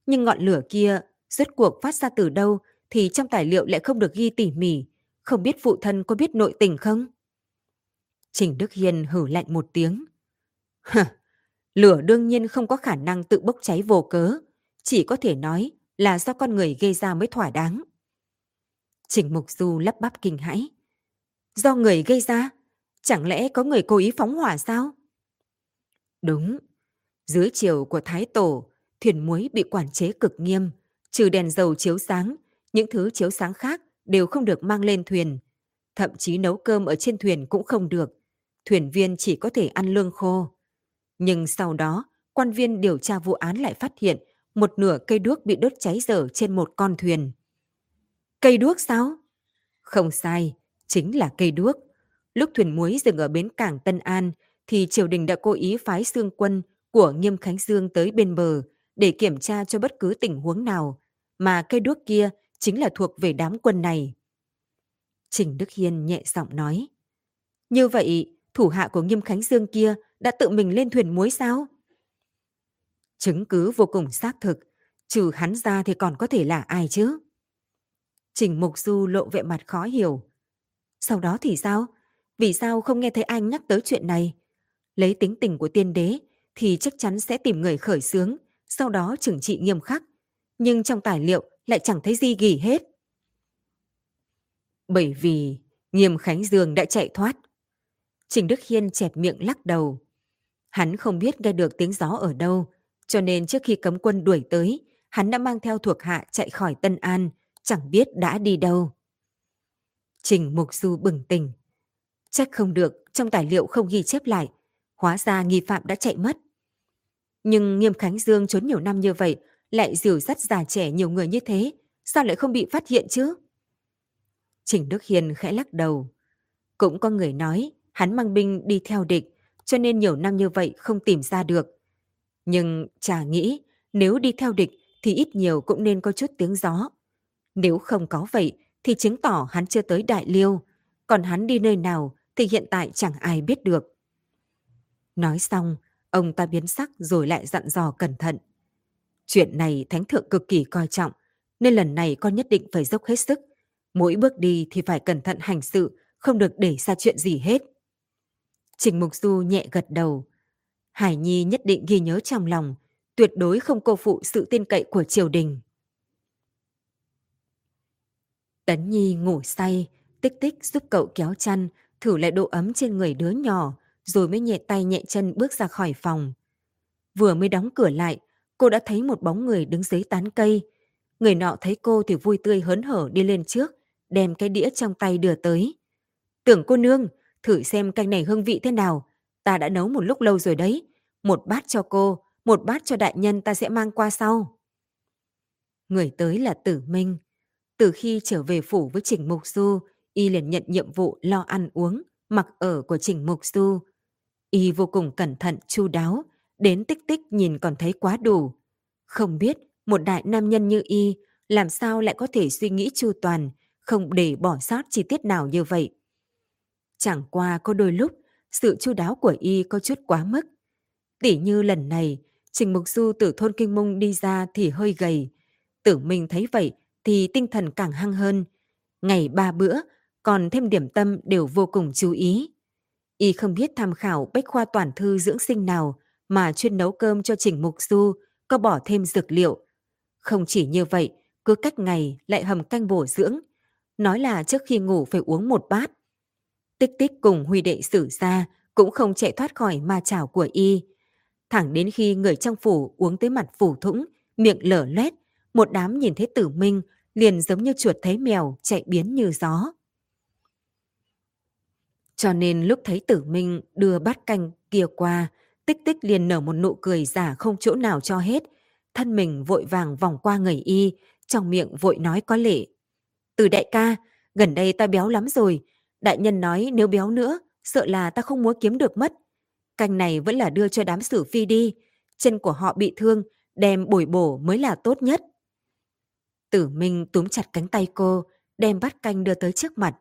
Nhưng ngọn lửa kia, rốt cuộc phát ra từ đâu thì trong tài liệu lại không được ghi tỉ mỉ. Không biết phụ thân có biết nội tình không? Trình Đức Hiên hử lạnh một tiếng. Hừ, lửa đương nhiên không có khả năng tự bốc cháy vô cớ. Chỉ có thể nói là do con người gây ra mới thỏa đáng. Trình Mục Du lắp bắp kinh hãi. Do người gây ra? Chẳng lẽ có người cố ý phóng hỏa sao? Đúng. Dưới chiều của Thái Tổ, thuyền muối bị quản chế cực nghiêm. Trừ đèn dầu chiếu sáng, những thứ chiếu sáng khác đều không được mang lên thuyền. Thậm chí nấu cơm ở trên thuyền cũng không được. Thuyền viên chỉ có thể ăn lương khô. Nhưng sau đó, quan viên điều tra vụ án lại phát hiện một nửa cây đuốc bị đốt cháy dở trên một con thuyền. Cây đuốc sao? Không sai, chính là cây đuốc. Lúc thuyền muối dừng ở bến cảng Tân An, thì triều đình đã cố ý phái xương quân của Nghiêm Khánh Dương tới bên bờ để kiểm tra cho bất cứ tình huống nào, mà cây đuốc kia chính là thuộc về đám quân này. Trình Đức Hiên nhẹ giọng nói. Như vậy, thủ hạ của Nghiêm Khánh Dương kia đã tự mình lên thuyền muối sao? Chứng cứ vô cùng xác thực, trừ hắn ra thì còn có thể là ai chứ? Trình Mục Du lộ vẻ mặt khó hiểu. Sau đó thì sao? Vì sao không nghe thấy anh nhắc tới chuyện này? Lấy tính tình của tiên đế thì chắc chắn sẽ tìm người khởi xướng, sau đó trừng trị nghiêm khắc. Nhưng trong tài liệu lại chẳng thấy gì ghi hết. Bởi vì Nghiêm Khánh Dương đã chạy thoát. Trình Đức Hiên chẹp miệng lắc đầu. Hắn không biết nghe được tiếng gió ở đâu, cho nên trước khi cấm quân đuổi tới, hắn đã mang theo thuộc hạ chạy khỏi Tân An, chẳng biết đã đi đâu. Trình Mục Du bừng tỉnh. Chắc không được, trong tài liệu không ghi chép lại. Hóa ra nghi phạm đã chạy mất. Nhưng Nghiêm Khánh Dương trốn nhiều năm như vậy, lại dìu dắt già trẻ nhiều người như thế, sao lại không bị phát hiện chứ? Trình Đức Hiền khẽ lắc đầu. Cũng có người nói, hắn mang binh đi theo địch, cho nên nhiều năm như vậy không tìm ra được. Nhưng chả nghĩ, nếu đi theo địch thì ít nhiều cũng nên có chút tiếng gió. Nếu không có vậy thì chứng tỏ hắn chưa tới Đại Liêu, còn hắn đi nơi nào thì hiện tại chẳng ai biết được. Nói xong, ông ta biến sắc rồi lại dặn dò cẩn thận. Chuyện này Thánh Thượng cực kỳ coi trọng, nên lần này con nhất định phải dốc hết sức. Mỗi bước đi thì phải cẩn thận hành sự, không được để ra chuyện gì hết. Trình Mục Du nhẹ gật đầu. Hải Nhi nhất định ghi nhớ trong lòng, tuyệt đối không cô phụ sự tin cậy của triều đình. Tấn Nhi ngủ say, tích tích giúp cậu kéo chăn, thử lại độ ấm trên người đứa nhỏ, rồi mới nhẹ tay nhẹ chân bước ra khỏi phòng. Vừa mới đóng cửa lại, cô đã thấy một bóng người đứng dưới tán cây. Người nọ thấy cô thì vui tươi hớn hở đi lên trước, đem cái đĩa trong tay đưa tới. Tưởng cô nương, thử xem canh này hương vị thế nào. Ta đã nấu một lúc lâu rồi đấy. Một bát cho cô, một bát cho đại nhân ta sẽ mang qua sau. Người tới là Tử Minh. Từ khi trở về phủ với Trình Mục Du, y liền nhận nhiệm vụ lo ăn uống, mặc ở của Trình Mục Du. Y vô cùng cẩn thận, chu đáo, đến tích tích nhìn còn thấy quá đủ. Không biết một đại nam nhân như y làm sao lại có thể suy nghĩ chu toàn, không để bỏ sót chi tiết nào như vậy. Chẳng qua có đôi lúc, sự chu đáo của y có chút quá mức. Tỉ như lần này, Trình Mục Du từ thôn Kinh Mông đi ra thì hơi gầy. Tử Minh thấy vậy thì tinh thần càng hăng hơn. Ngày ba bữa, còn thêm điểm tâm đều vô cùng chú ý. Y không biết tham khảo bách khoa toàn thư dưỡng sinh nào mà chuyên nấu cơm cho Trình Mục Du có bỏ thêm dược liệu. Không chỉ như vậy, cứ cách ngày lại hầm canh bổ dưỡng. Nói là trước khi ngủ phải uống một bát. Tích tích cùng huy đệ sử ra cũng không chạy thoát khỏi ma chảo của y. Thẳng đến khi người trong phủ uống tới mặt phủ thũng, miệng lở loét, một đám nhìn thấy tử minh liền giống như chuột thấy mèo chạy biến như gió. Cho nên lúc thấy tử minh đưa bát canh kia qua, tích tích liền nở một nụ cười giả không chỗ nào cho hết. Thân mình vội vàng vòng qua người y, trong miệng vội nói có lệ. Từ đại ca, gần đây ta béo lắm rồi. Đại nhân nói nếu béo nữa, sợ là ta không muốn kiếm được mất. Canh này vẫn là đưa cho đám sử phi đi. Chân của họ bị thương, đem bồi bổ mới là tốt nhất. Tử Minh túm chặt cánh tay cô, đem bát canh đưa tới trước mặt.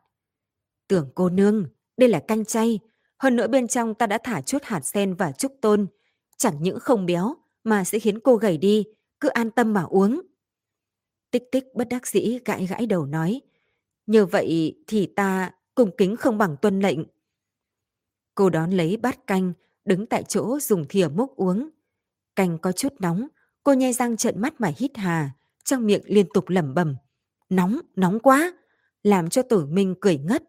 Tưởng cô nương, đây là canh chay. Hơn nữa bên trong ta đã thả chút hạt sen và trúc tôn. Chẳng những không béo, mà sẽ khiến cô gầy đi. Cứ an tâm mà uống. Tích tích bất đắc dĩ gãi gãi đầu nói. Như vậy thì ta cùng kính không bằng tuân lệnh. Cô đón lấy bát canh, đứng tại chỗ dùng thìa múc uống. Canh có chút nóng, cô nhai răng trợn mắt mà hít hà, trong miệng liên tục lẩm bẩm. Nóng, nóng quá, làm cho tử minh cười ngất.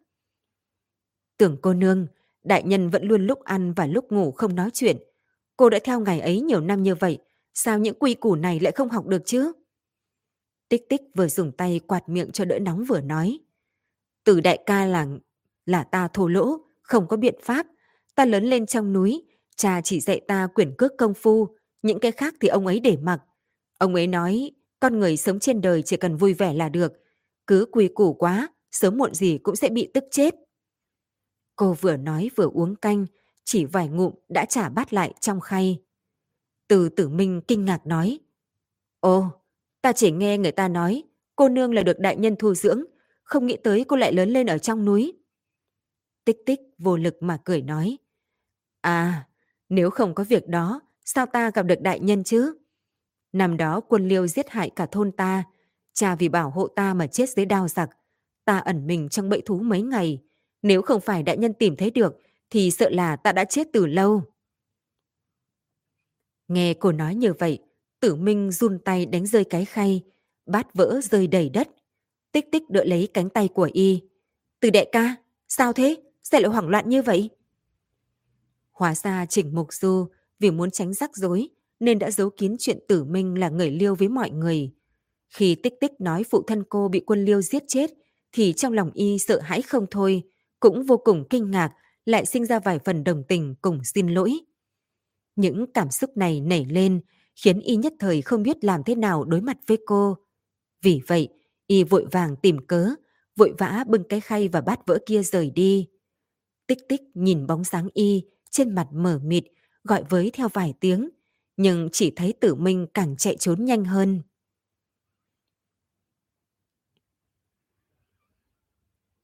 Tưởng cô nương, đại nhân vẫn luôn lúc ăn và lúc ngủ không nói chuyện. Cô đã theo ngày ấy nhiều năm như vậy, sao những quy củ này lại không học được chứ? Tích tích vừa dùng tay quạt miệng cho đỡ nóng vừa nói. Từ đại ca là là ta thô lỗ, không có biện pháp. Ta lớn lên trong núi, cha chỉ dạy ta quyển cước công phu, những cái khác thì ông ấy để mặc. Ông ấy nói, con người sống trên đời chỉ cần vui vẻ là được. Cứ quy củ quá, sớm muộn gì cũng sẽ bị tức chết. Cô vừa nói vừa uống canh, chỉ vài ngụm đã trả bát lại trong khay. Từ tử minh kinh ngạc nói, Ồ, ta chỉ nghe người ta nói, cô nương là được đại nhân thu dưỡng, không nghĩ tới cô lại lớn lên ở trong núi. Tích tích vô lực mà cười nói, À, nếu không có việc đó, sao ta gặp được đại nhân chứ? Năm đó quân liêu giết hại cả thôn ta, cha vì bảo hộ ta mà chết dưới đao giặc. Ta ẩn mình trong bẫy thú mấy ngày, nếu không phải đại nhân tìm thấy được, thì sợ là ta đã chết từ lâu. Nghe cô nói như vậy, tử minh run tay đánh rơi cái khay, bát vỡ rơi đầy đất. Tích tích đỡ lấy cánh tay của y. Từ đệ ca, sao thế? Sao lại hoảng loạn như vậy? Hóa ra Trình Mục Du vì muốn tránh rắc rối nên đã giấu kín chuyện tử minh là người liêu với mọi người. Khi tích tích nói phụ thân cô bị quân liêu giết chết thì trong lòng y sợ hãi không thôi, cũng vô cùng kinh ngạc, lại sinh ra vài phần đồng tình cùng xin lỗi. Những cảm xúc này nảy lên khiến y nhất thời không biết làm thế nào đối mặt với cô. Vì vậy, y vội vàng tìm cớ, vội vã bưng cái khay và bát vỡ kia rời đi. Tích tích nhìn bóng dáng y, trên mặt mở mịt, gọi với theo vài tiếng, nhưng chỉ thấy tử minh càng chạy trốn nhanh hơn.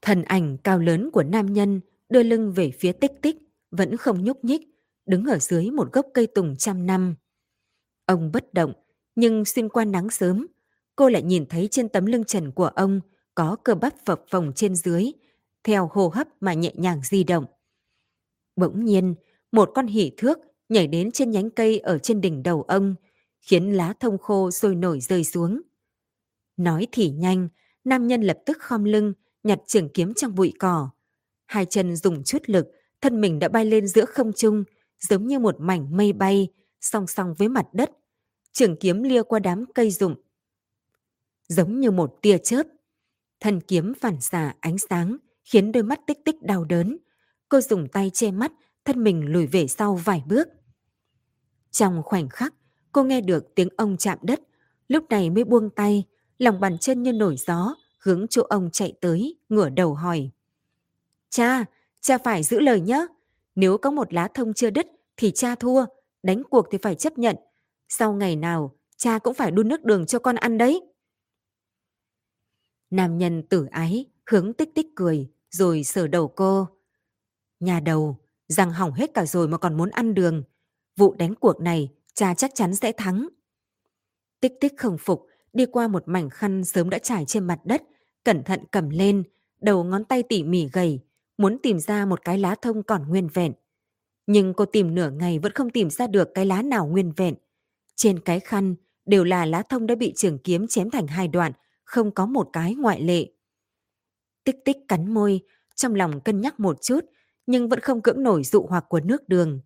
Thần ảnh cao lớn của nam nhân đưa lưng về phía tích tích, vẫn không nhúc nhích, đứng ở dưới một gốc cây tùng trăm năm. Ông bất động, nhưng xuyên qua nắng sớm, cô lại nhìn thấy trên tấm lưng trần của ông có cơ bắp phập phồng trên dưới, theo hô hấp mà nhẹ nhàng di động. Bỗng nhiên, một con hỉ thước nhảy đến trên nhánh cây ở trên đỉnh đầu ông, khiến lá thông khô sôi nổi rơi xuống. Nói thì nhanh, nam nhân lập tức khom lưng, nhặt trường kiếm trong bụi cỏ. Hai chân dùng chút lực, thân mình đã bay lên giữa không trung, giống như một mảnh mây bay, song song với mặt đất. Trường kiếm lia qua đám cây rụng. Giống như một tia chớp. Thân kiếm phản xạ ánh sáng, khiến đôi mắt tích tích đau đớn. Cô dùng tay che mắt, thân mình lùi về sau vài bước. Trong khoảnh khắc, cô nghe được tiếng ông chạm đất, lúc này mới buông tay, lòng bàn chân như nổi gió, hướng chỗ ông chạy tới, ngửa đầu hỏi. Cha, cha phải giữ lời nhé. Nếu có một lá thông chưa đứt thì cha thua, đánh cuộc thì phải chấp nhận. Sau ngày nào, cha cũng phải đun nước đường cho con ăn đấy. Nam nhân tử ái, hướng tích tích cười, rồi sờ đầu cô. Nhà đầu, răng hỏng hết cả rồi mà còn muốn ăn đường. Vụ đánh cuộc này, cha chắc chắn sẽ thắng. Tích tích không phục, đi qua một mảnh khăn sớm đã trải trên mặt đất, cẩn thận cầm lên, đầu ngón tay tỉ mỉ gầy, muốn tìm ra một cái lá thông còn nguyên vẹn. Nhưng cô tìm nửa ngày vẫn không tìm ra được cái lá nào nguyên vẹn. Trên cái khăn đều là lá thông đã bị trường kiếm chém thành hai đoạn, không có một cái ngoại lệ. Tích tích cắn môi, trong lòng cân nhắc một chút, nhưng vẫn không cưỡng nổi dụ hoặc của nước đường.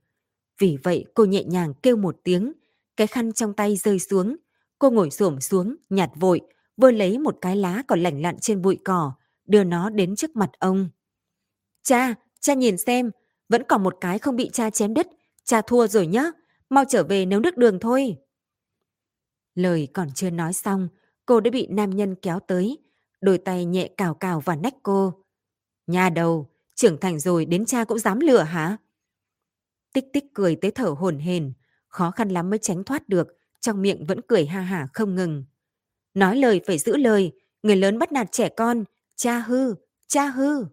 Vì vậy cô nhẹ nhàng kêu một tiếng, cái khăn trong tay rơi xuống, cô ngồi xổm xuống, nhặt vội, vơ lấy một cái lá còn lảnh lặn trên bụi cỏ, đưa nó đến trước mặt ông. Cha, cha nhìn xem, vẫn còn một cái không bị cha chém đứt, cha thua rồi nhá, mau trở về nấu nước đường thôi. Lời còn chưa nói xong, cô đã bị nam nhân kéo tới, đôi tay nhẹ cào cào vào nách cô. Nhà đầu, trưởng thành rồi đến cha cũng dám lừa hả? Tích tích cười tới thở hổn hển, khó khăn lắm mới tránh thoát được, trong miệng vẫn cười ha hả không ngừng. Nói lời phải giữ lời, người lớn bắt nạt trẻ con, cha hư, cha hư.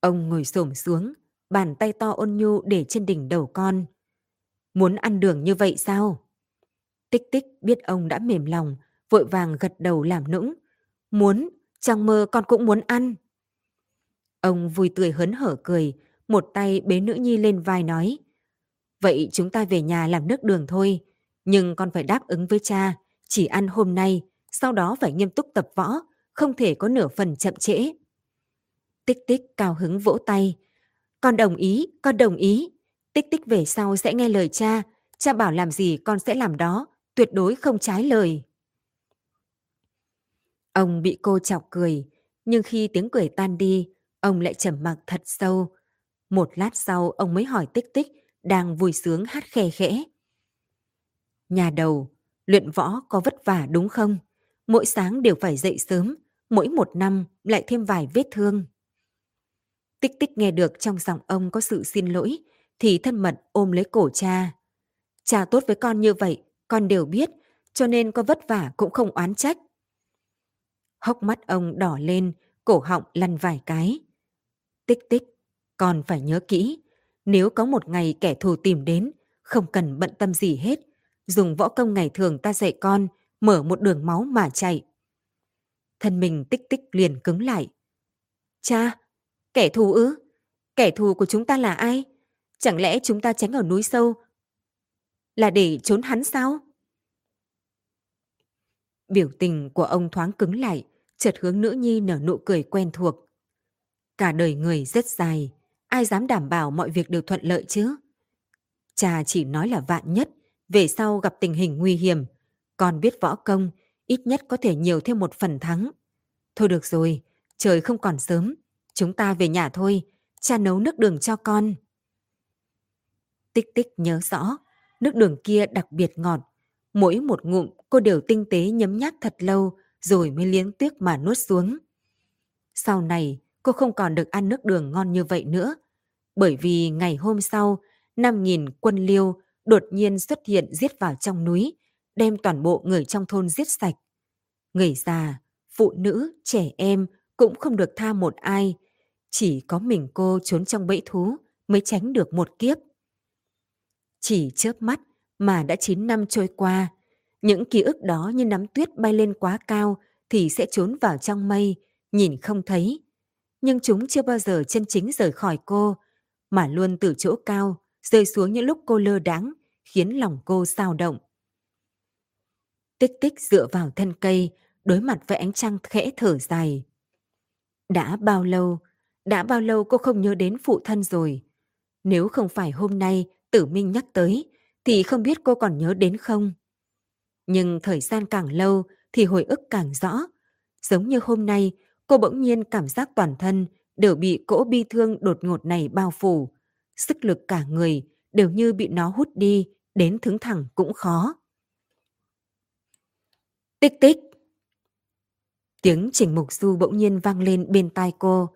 Ông ngồi xổm xuống, bàn tay to ôn nhu để trên đỉnh đầu con. Muốn ăn đường như vậy sao? Tích tích biết ông đã mềm lòng, vội vàng gật đầu làm nũng. Muốn, trong mơ con cũng muốn ăn. Ông vui tươi hớn hở cười, một tay bế nữ nhi lên vai nói. Vậy chúng ta về nhà làm nước đường thôi, nhưng con phải đáp ứng với cha, chỉ ăn hôm nay, sau đó phải nghiêm túc tập võ, không thể có nửa phần chậm trễ. Tích tích cao hứng vỗ tay. Con đồng ý, con đồng ý. Tích tích về sau sẽ nghe lời cha, cha bảo làm gì con sẽ làm đó, tuyệt đối không trái lời. Ông bị cô chọc cười, nhưng khi tiếng cười tan đi, ông lại trầm mặc thật sâu. Một lát sau ông mới hỏi tích tích, đang vui sướng hát khe khẽ. Nhà đầu, luyện võ có vất vả đúng không? Mỗi sáng đều phải dậy sớm, mỗi một năm lại thêm vài vết thương. Tích tích nghe được trong giọng ông có sự xin lỗi, thì thân mật ôm lấy cổ cha. Cha tốt với con như vậy, con đều biết, cho nên có vất vả cũng không oán trách. Hốc mắt ông đỏ lên, cổ họng lăn vài cái. Tích tích, con phải nhớ kỹ, nếu có một ngày kẻ thù tìm đến, không cần bận tâm gì hết, dùng võ công ngày thường ta dạy con, mở một đường máu mà chạy. Thân mình tích tích liền cứng lại. Cha, kẻ thù ư? Kẻ thù của chúng ta là ai? Chẳng lẽ chúng ta tránh ở núi sâu là để trốn hắn sao? Biểu tình của ông thoáng cứng lại, chợt hướng nữ nhi nở nụ cười quen thuộc. Cả đời người rất dài, ai dám đảm bảo mọi việc đều thuận lợi chứ? Cha chỉ nói là vạn nhất, về sau gặp tình hình nguy hiểm, con biết võ công, ít nhất có thể nhiều thêm một phần thắng. Thôi được rồi, trời không còn sớm, chúng ta về nhà thôi, cha nấu nước đường cho con. Tích tích nhớ rõ, nước đường kia đặc biệt ngọt. Mỗi một ngụm cô đều tinh tế nhấm nhát thật lâu rồi mới liếng tiếc mà nuốt xuống. Sau này, cô không còn được ăn nước đường ngon như vậy nữa. Bởi vì ngày hôm sau, 5.000 quân liêu đột nhiên xuất hiện giết vào trong núi, đem toàn bộ người trong thôn giết sạch. Người già, phụ nữ, trẻ em cũng không được tha một ai. Chỉ có mình cô trốn trong bẫy thú mới tránh được một kiếp. Chỉ chớp mắt mà đã 9 năm trôi qua, những ký ức đó như nắm tuyết bay lên quá cao thì sẽ trốn vào trong mây, nhìn không thấy. Nhưng chúng chưa bao giờ chân chính rời khỏi cô, mà luôn từ chỗ cao rơi xuống những lúc cô lơ đáng, khiến lòng cô sao động. Tích tích dựa vào thân cây, đối mặt với ánh trăng khẽ thở dài. Đã bao lâu, đã bao lâu cô không nhớ đến phụ thân rồi. Nếu không phải hôm nay Tử Minh nhắc tới, thì không biết cô còn nhớ đến không. Nhưng thời gian càng lâu thì hồi ức càng rõ. Giống như hôm nay, cô bỗng nhiên cảm giác toàn thân đều bị cỗ bi thương đột ngột này bao phủ. Sức lực cả người đều như bị nó hút đi, đến thứng thẳng cũng khó. Tích tích. Tiếng Trình Mục Du bỗng nhiên vang lên bên tai cô.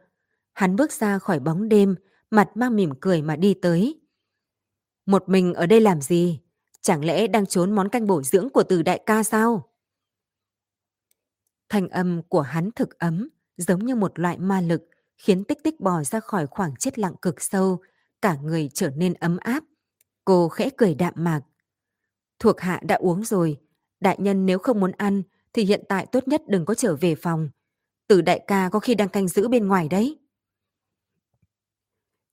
Hắn bước ra khỏi bóng đêm, mặt mang mỉm cười mà đi tới. Một mình ở đây làm gì? Chẳng lẽ đang trốn món canh bổ dưỡng của từ đại ca sao? Thanh âm của hắn thực ấm, giống như một loại ma lực, khiến tích tích bò ra khỏi khoảng chết lặng cực sâu, cả người trở nên ấm áp. Cô khẽ cười đạm mạc. Thuộc hạ đã uống rồi, đại nhân nếu không muốn ăn thì hiện tại tốt nhất đừng có trở về phòng. Tử đại ca có khi đang canh giữ bên ngoài đấy.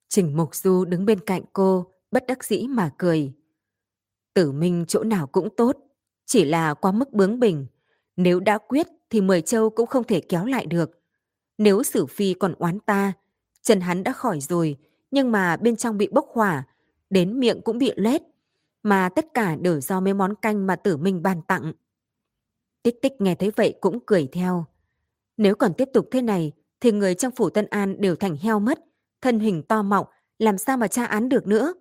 Trình Mục Du đứng bên cạnh cô, bất đắc dĩ mà cười. Tử Minh chỗ nào cũng tốt, chỉ là quá mức bướng bỉnh. Nếu đã quyết thì Mười Châu cũng không thể kéo lại được. Nếu Sử Phi còn oán ta, Trần hắn đã khỏi rồi, nhưng mà bên trong bị bốc hỏa, đến miệng cũng bị lết, mà tất cả đều do mấy món canh mà Tử Minh ban tặng. Tích tích nghe thấy vậy cũng cười theo. Nếu còn tiếp tục thế này, thì người trong phủ Tân An đều thành heo mất, thân hình to mọng, làm sao mà tra án được nữa.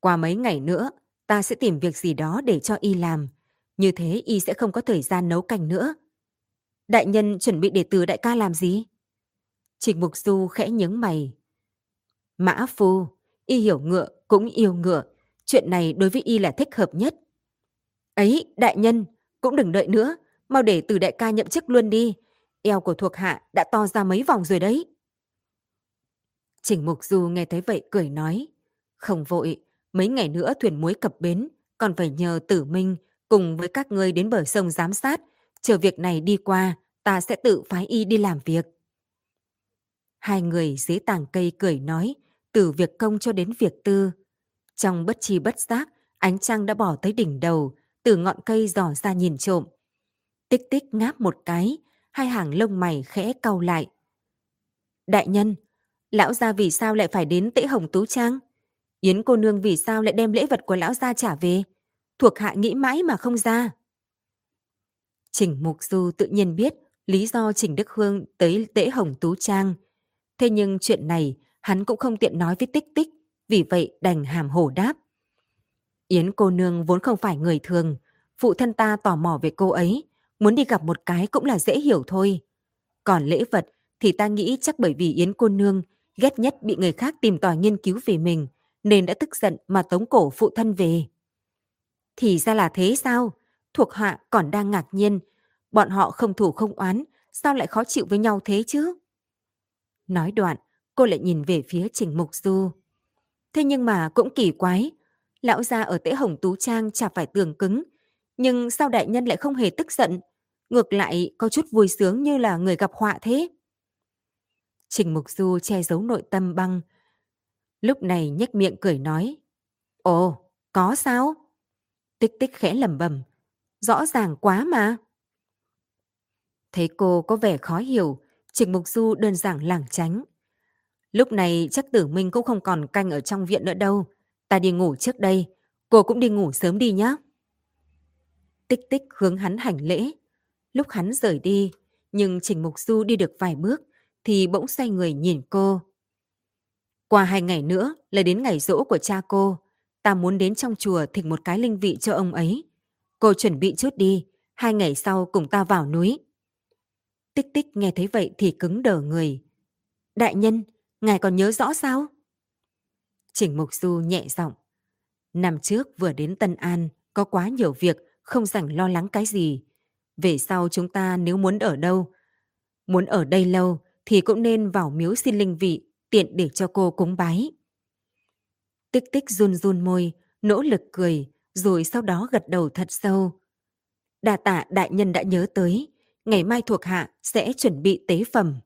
Qua mấy ngày nữa, ta sẽ tìm việc gì đó để cho y làm. Như thế y sẽ không có thời gian nấu canh nữa. Đại nhân chuẩn bị để từ đại ca làm gì? Trịnh Mục Du khẽ nhướng mày. Mã Phu, y hiểu ngựa cũng yêu ngựa. Chuyện này đối với y là thích hợp nhất. Ấy, đại nhân, cũng đừng đợi nữa. Mau để từ đại ca nhậm chức luôn đi. Eo của thuộc hạ đã to ra mấy vòng rồi đấy. Trình Mục Du nghe thấy vậy cười nói. Không vội, Mấy ngày nữa thuyền muối cập bến, còn phải nhờ tử minh cùng với các ngươi đến bờ sông giám sát. Chờ việc này đi qua, ta sẽ tự phái y đi làm việc. Hai người dưới tàng cây cười nói, từ việc công cho đến việc tư. Trong bất chi bất giác, ánh trăng đã bỏ tới đỉnh đầu, từ ngọn cây dò ra nhìn trộm. Tích tích ngáp một cái, hai hàng lông mày khẽ cau lại. Đại nhân, lão gia vì sao lại phải đến tễ hồng tú trang? Yến cô nương vì sao lại đem lễ vật của lão gia trả về? Thuộc hạ nghĩ mãi mà không ra. Trình Mục Du tự nhiên biết lý do Trình Đức Hương tới tễ Hồng Tú Trang. Thế nhưng chuyện này hắn cũng không tiện nói với Tích Tích, vì vậy đành hàm hổ đáp. Yến cô nương vốn không phải người thường, phụ thân ta tò mò về cô ấy, muốn đi gặp một cái cũng là dễ hiểu thôi. Còn lễ vật thì ta nghĩ chắc bởi vì Yến cô nương ghét nhất bị người khác tìm tòi nghiên cứu về mình, nên đã tức giận mà tống cổ phụ thân về. Thì ra là thế sao? Thuộc hạ còn đang ngạc nhiên. Bọn họ không thủ không oán, sao lại khó chịu với nhau thế chứ? Nói đoạn, cô lại nhìn về phía Trình Mục Du. Thế nhưng mà cũng kỳ quái, lão gia ở tễ hồng tú trang chả phải tường cứng, nhưng sao đại nhân lại không hề tức giận, ngược lại có chút vui sướng như là người gặp họa thế. Trình Mục Du che giấu nội tâm băng. Lúc này nhếch miệng cười nói. Ồ, có sao? Tích tích khẽ lầm bầm. Rõ ràng quá mà. Thấy cô có vẻ khó hiểu, Trình Mục Du đơn giản lảng tránh. Lúc này chắc tử minh cũng không còn canh ở trong viện nữa đâu. Ta đi ngủ trước đây, cô cũng đi ngủ sớm đi nhé. Tích tích hướng hắn hành lễ. Lúc hắn rời đi, nhưng Trình Mục Du đi được vài bước, thì bỗng xoay người nhìn cô. Qua hai ngày nữa là đến ngày rỗ của cha cô. Ta muốn đến trong chùa thỉnh một cái linh vị cho ông ấy. Cô chuẩn bị chút đi, hai ngày sau cùng ta vào núi. Tích tích nghe thấy vậy thì cứng đờ người. Đại nhân, ngài còn nhớ rõ sao? Trình Mục Du nhẹ giọng. Năm trước vừa đến Tân An, có quá nhiều việc, không rảnh lo lắng cái gì. Về sau chúng ta nếu muốn ở đâu, muốn ở đây lâu thì cũng nên vào miếu xin linh vị, tiện để cho cô cúng bái. Tích tích run run môi, nỗ lực cười, rồi sau đó gật đầu thật sâu. Đà tạ đại nhân đã nhớ tới, ngày mai thuộc hạ sẽ chuẩn bị tế phẩm.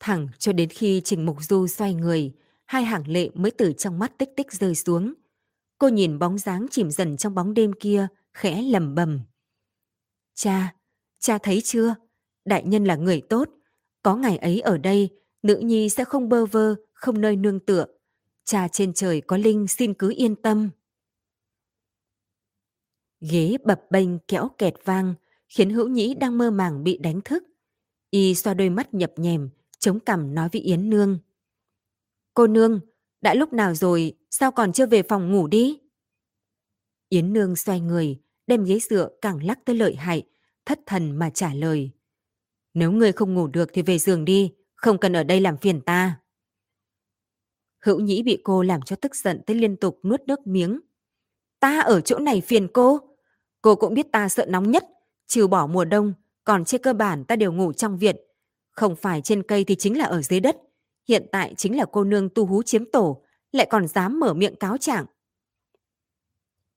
Thẳng cho đến khi Trình Mục Du xoay người, hai hàng lệ mới từ trong mắt tích tích rơi xuống. Cô nhìn bóng dáng chìm dần trong bóng đêm kia, khẽ lầm bầm. Cha, cha thấy chưa? Đại nhân là người tốt. Có ngày ấy ở đây, nữ nhi sẽ không bơ vơ, không nơi nương tựa. Cha trên trời có linh xin cứ yên tâm. Ghế bập bênh kéo kẹt vang, khiến hữu nhĩ đang mơ màng bị đánh thức. Y xoa đôi mắt nhập nhèm, chống cằm nói với Yến Nương. Cô Nương, đã lúc nào rồi, sao còn chưa về phòng ngủ đi? Yến Nương xoay người, đem ghế dựa càng lắc tới lợi hại, thất thần mà trả lời. Nếu ngươi không ngủ được thì về giường đi, không cần ở đây làm phiền ta. Hữu nhĩ bị cô làm cho tức giận tới liên tục nuốt nước miếng. Ta ở chỗ này phiền cô. Cô cũng biết ta sợ nóng nhất, trừ bỏ mùa đông, còn trên cơ bản ta đều ngủ trong viện. Không phải trên cây thì chính là ở dưới đất. Hiện tại chính là cô nương tu hú chiếm tổ, lại còn dám mở miệng cáo trạng.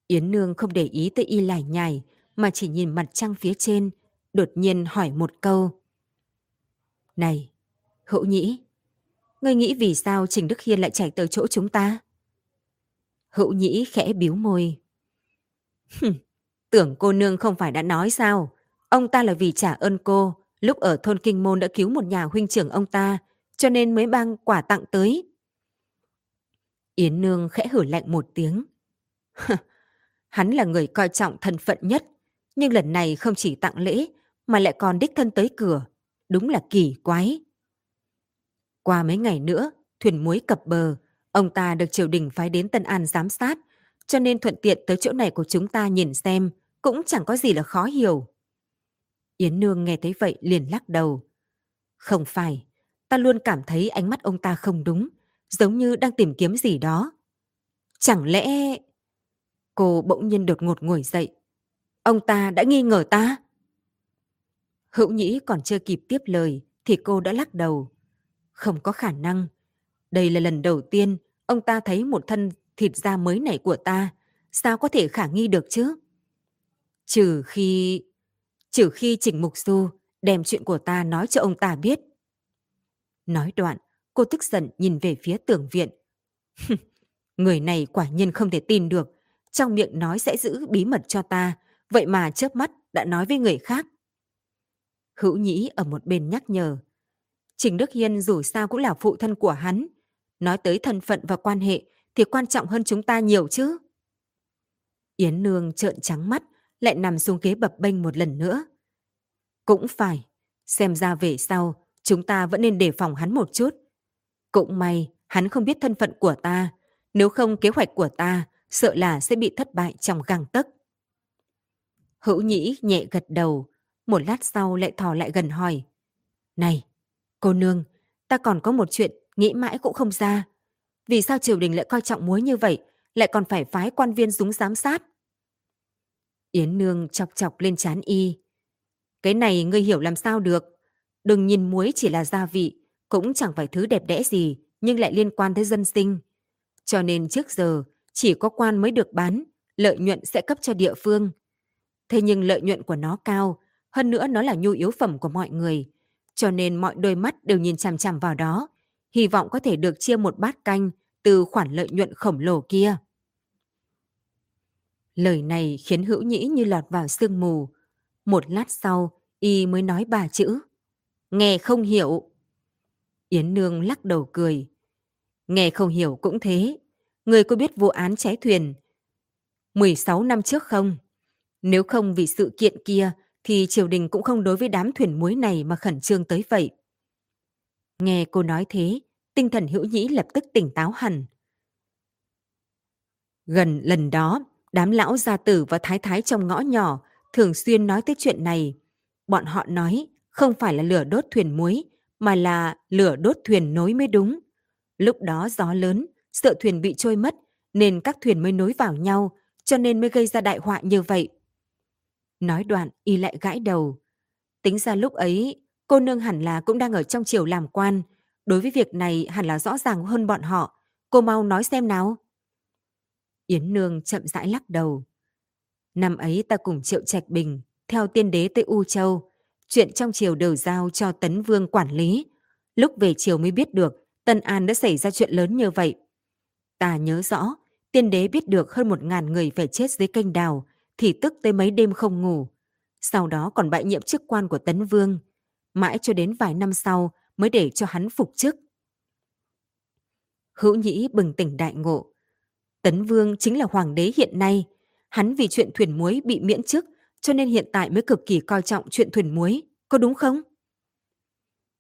Yến Nương không để ý tới y lải nhải, mà chỉ nhìn mặt trăng phía trên, đột nhiên hỏi một câu. Này, hữu nhĩ, ngươi nghĩ vì sao Trình Đức Hiên lại chạy tới chỗ chúng ta? Hữu nhĩ khẽ biếu môi. tưởng cô nương không phải đã nói sao? Ông ta là vì trả ơn cô, lúc ở thôn Kinh Môn đã cứu một nhà huynh trưởng ông ta, cho nên mới mang quả tặng tới. Yến Nương khẽ hử lạnh một tiếng. Hắn là người coi trọng thân phận nhất, nhưng lần này không chỉ tặng lễ mà lại còn đích thân tới cửa. Đúng là kỳ quái. Qua mấy ngày nữa, thuyền muối cập bờ, ông ta được triều đình phái đến Tân An giám sát, cho nên thuận tiện tới chỗ này của chúng ta nhìn xem, cũng chẳng có gì là khó hiểu. Yến Nương nghe thấy vậy liền lắc đầu. Không phải, ta luôn cảm thấy ánh mắt ông ta không đúng, giống như đang tìm kiếm gì đó. Chẳng lẽ... Cô bỗng nhiên đột ngột ngồi dậy. Ông ta đã nghi ngờ ta? Hữu Nhĩ còn chưa kịp tiếp lời thì cô đã lắc đầu. Không có khả năng. Đây là lần đầu tiên ông ta thấy một thân thịt da mới này của ta. Sao có thể khả nghi được chứ? Trừ khi... Trừ khi Trình Mục Du đem chuyện của ta nói cho ông ta biết. Nói đoạn, cô tức giận nhìn về phía tưởng viện. Người này quả nhiên không thể tin được. Trong miệng nói sẽ giữ bí mật cho ta, vậy mà chớp mắt đã nói với người khác. Hữu Nhĩ ở một bên nhắc nhở. Trình Đức Hiên dù sao cũng là phụ thân của hắn. Nói tới thân phận và quan hệ thì quan trọng hơn chúng ta nhiều chứ. Yến Nương trợn trắng mắt, lại nằm xuống ghế bập bênh một lần nữa. Cũng phải, xem ra về sau, chúng ta vẫn nên đề phòng hắn một chút. Cũng may, hắn không biết thân phận của ta, nếu không kế hoạch của ta sợ là sẽ bị thất bại trong găng tấc. Hữu Nhĩ nhẹ gật đầu, một lát sau lại thò lại gần hỏi. Này, cô nương, ta còn có một chuyện nghĩ mãi cũng không ra. Vì sao triều đình lại coi trọng muối như vậy, lại còn phải phái quan viên dúng giám sát? Yến Nương chọc chọc lên chán y. Cái này ngươi hiểu làm sao được. Đừng nhìn muối chỉ là gia vị, cũng chẳng phải thứ đẹp đẽ gì, nhưng lại liên quan tới dân sinh. Cho nên trước giờ, chỉ có quan mới được bán, lợi nhuận sẽ cấp cho địa phương. Thế nhưng lợi nhuận của nó cao, hơn nữa nó là nhu yếu phẩm của mọi người. Cho nên mọi đôi mắt đều nhìn chằm chằm vào đó, hy vọng có thể được chia một bát canh từ khoản lợi nhuận khổng lồ kia. Lời này khiến hữu nhĩ như lọt vào sương mù. Một lát sau, y mới nói ba chữ. Nghe không hiểu. Yến Nương lắc đầu cười. Nghe không hiểu cũng thế. Người có biết vụ án cháy thuyền 16 năm trước không? Nếu không vì sự kiện kia thì triều đình cũng không đối với đám thuyền muối này mà khẩn trương tới vậy. Nghe cô nói thế, tinh thần hữu nhĩ lập tức tỉnh táo hẳn. Gần lần đó, đám lão gia tử và thái thái trong ngõ nhỏ thường xuyên nói tới chuyện này. Bọn họ nói không phải là lửa đốt thuyền muối, mà là lửa đốt thuyền nối mới đúng. Lúc đó gió lớn, sợ thuyền bị trôi mất, nên các thuyền mới nối vào nhau, cho nên mới gây ra đại họa như vậy. Nói đoạn, y lại gãi đầu. Tính ra lúc ấy, cô nương hẳn là cũng đang ở trong triều làm quan. Đối với việc này hẳn là rõ ràng hơn bọn họ. Cô mau nói xem nào. Yến Nương chậm rãi lắc đầu. Năm ấy ta cùng Triệu Trạch Bình, theo tiên đế tới U Châu. Chuyện trong triều đều giao cho Tấn Vương quản lý. Lúc về triều mới biết được Tân An đã xảy ra chuyện lớn như vậy. Ta nhớ rõ, tiên đế biết được hơn một ngàn người phải chết dưới kênh đào, thì tức tới mấy đêm không ngủ. Sau đó còn bại nhiệm chức quan của Tấn Vương. Mãi cho đến vài năm sau mới để cho hắn phục chức. Hữu Nhĩ bừng tỉnh đại ngộ. Tấn Vương chính là hoàng đế hiện nay. Hắn vì chuyện thuyền muối bị miễn chức cho nên hiện tại mới cực kỳ coi trọng chuyện thuyền muối. Có đúng không?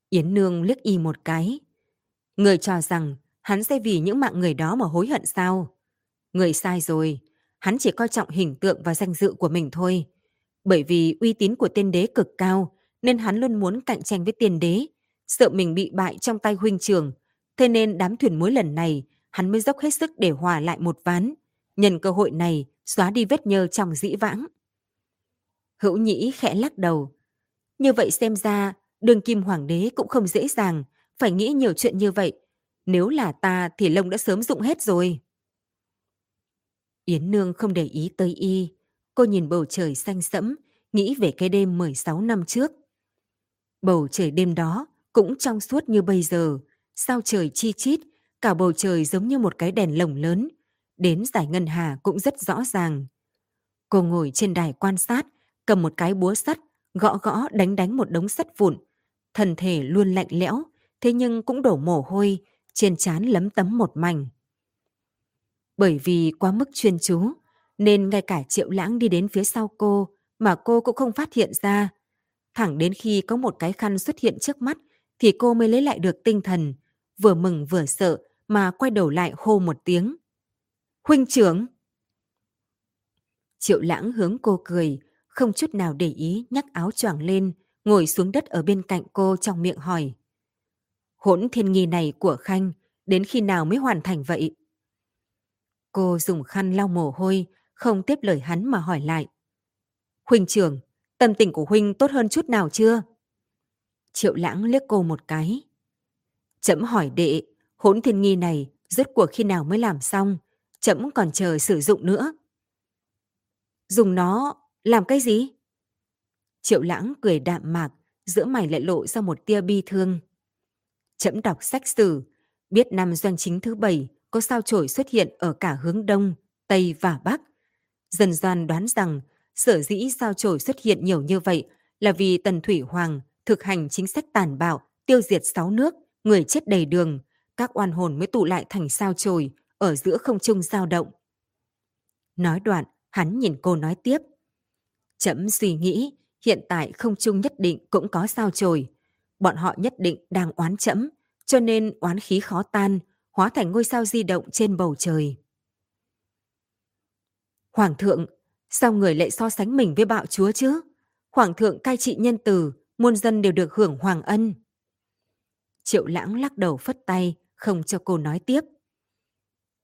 Yến Nương liếc y một cái. Người cho rằng hắn sẽ vì những mạng người đó mà hối hận sao? Người sai rồi, hắn chỉ coi trọng hình tượng và danh dự của mình thôi. Bởi vì uy tín của tiên đế cực cao, nên hắn luôn muốn cạnh tranh với tiên đế, sợ mình bị bại trong tay huynh trưởng. Thế nên đám thuyền muối lần này, hắn mới dốc hết sức để hòa lại một ván. Nhân cơ hội này, xóa đi vết nhơ trong dĩ vãng. Hữu nhĩ khẽ lắc đầu. Như vậy xem ra, đường kim hoàng đế cũng không dễ dàng, phải nghĩ nhiều chuyện như vậy. Nếu là ta thì lông đã sớm dụng hết rồi. Yến Nương không để ý tới y. Cô nhìn bầu trời xanh sẫm, nghĩ về cái đêm 16 năm trước. Bầu trời đêm đó cũng trong suốt như bây giờ, sao trời chi chít, cả bầu trời giống như một cái đèn lồng lớn. Đến giải ngân hà cũng rất rõ ràng. Cô ngồi trên đài quan sát, cầm một cái búa sắt, gõ gõ đánh đánh một đống sắt vụn. Thân thể luôn lạnh lẽo, thế nhưng cũng đổ mồ hôi, trên trán lấm tấm một mảnh. Bởi vì quá mức chuyên chú, nên ngay cả triệu lãng đi đến phía sau cô mà cô cũng không phát hiện ra. Thẳng đến khi có một cái khăn xuất hiện trước mắt thì cô mới lấy lại được tinh thần, vừa mừng vừa sợ mà quay đầu lại hô một tiếng. Huynh trưởng! Triệu lãng hướng cô cười, không chút nào để ý nhắc áo choàng lên, ngồi xuống đất ở bên cạnh cô trong miệng hỏi. Hỗn thiên nghi này của Khanh, đến khi nào mới hoàn thành vậy? Cô dùng khăn lau mồ hôi, không tiếp lời hắn mà hỏi lại. Huynh trưởng, tâm tình của Huynh tốt hơn chút nào chưa? Triệu lãng liếc cô một cái. Chấm hỏi đệ, hỗn thiên nghi này rốt cuộc khi nào mới làm xong, chậm còn chờ sử dụng nữa. Dùng nó làm cái gì? Triệu lãng cười đạm mạc, giữa mày lại lộ ra một tia bi thương. chậm đọc sách sử, biết năm doanh chính thứ bảy có sao chổi xuất hiện ở cả hướng Đông, Tây và Bắc. Dần doan đoán rằng sở dĩ sao chổi xuất hiện nhiều như vậy là vì Tần Thủy Hoàng thực hành chính sách tàn bạo, tiêu diệt sáu nước, người chết đầy đường, các oan hồn mới tụ lại thành sao chổi ở giữa không trung dao động. Nói đoạn, hắn nhìn cô nói tiếp. Chấm suy nghĩ, hiện tại không trung nhất định cũng có sao chổi. Bọn họ nhất định đang oán chấm, cho nên oán khí khó tan, hóa thành ngôi sao di động trên bầu trời. Hoàng thượng, sao người lại so sánh mình với bạo chúa chứ? Hoàng thượng cai trị nhân từ, muôn dân đều được hưởng hoàng ân. Triệu lãng lắc đầu phất tay, không cho cô nói tiếp.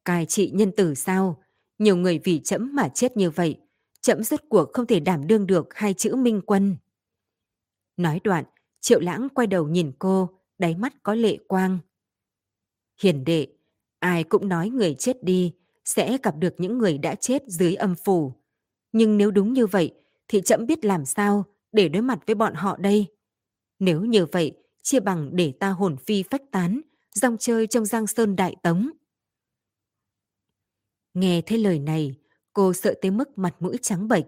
Cai trị nhân tử sao? Nhiều người vì chậm mà chết như vậy. Chậm rốt cuộc không thể đảm đương được hai chữ minh quân. Nói đoạn, triệu lãng quay đầu nhìn cô, đáy mắt có lệ quang. Hiền đệ, ai cũng nói người chết đi, sẽ gặp được những người đã chết dưới âm phủ. Nhưng nếu đúng như vậy, thì chậm biết làm sao để đối mặt với bọn họ đây. Nếu như vậy, chia bằng để ta hồn phi phách tán, dòng chơi trong giang sơn đại tống. Nghe thấy lời này, cô sợ tới mức mặt mũi trắng bệch.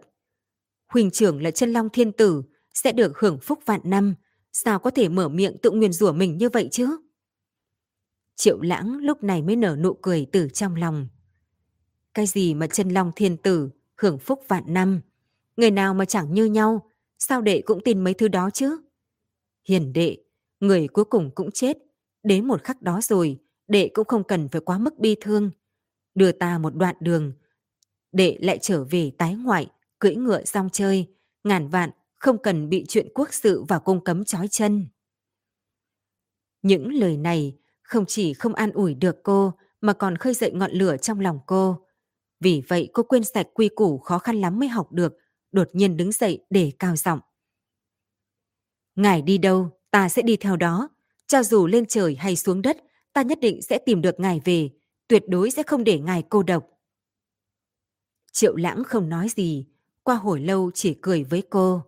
Huỳnh trưởng là chân long thiên tử, sẽ được hưởng phúc vạn năm, sao có thể mở miệng tự nguyền rủa mình như vậy chứ? Triệu lãng lúc này mới nở nụ cười từ trong lòng. Cái gì mà chân long thiên tử, hưởng phúc vạn năm? Người nào mà chẳng như nhau, sao đệ cũng tin mấy thứ đó chứ? Hiền đệ, người cuối cùng cũng chết. Đến một khắc đó rồi, đệ cũng không cần phải quá mức bi thương. Đưa ta một đoạn đường, đệ lại trở về tái ngoại, cưỡi ngựa rong chơi, ngàn vạn không cần bị chuyện quốc sự và cung cấm trói chân. Những lời này không chỉ không an ủi được cô mà còn khơi dậy ngọn lửa trong lòng cô. Vì vậy cô quên sạch quy củ khó khăn lắm mới học được, đột nhiên đứng dậy để cao giọng. Ngài đi đâu, ta sẽ đi theo đó. Cho dù lên trời hay xuống đất, ta nhất định sẽ tìm được ngài về, tuyệt đối sẽ không để ngài cô độc. Triệu lãng không nói gì, qua hồi lâu chỉ cười với cô.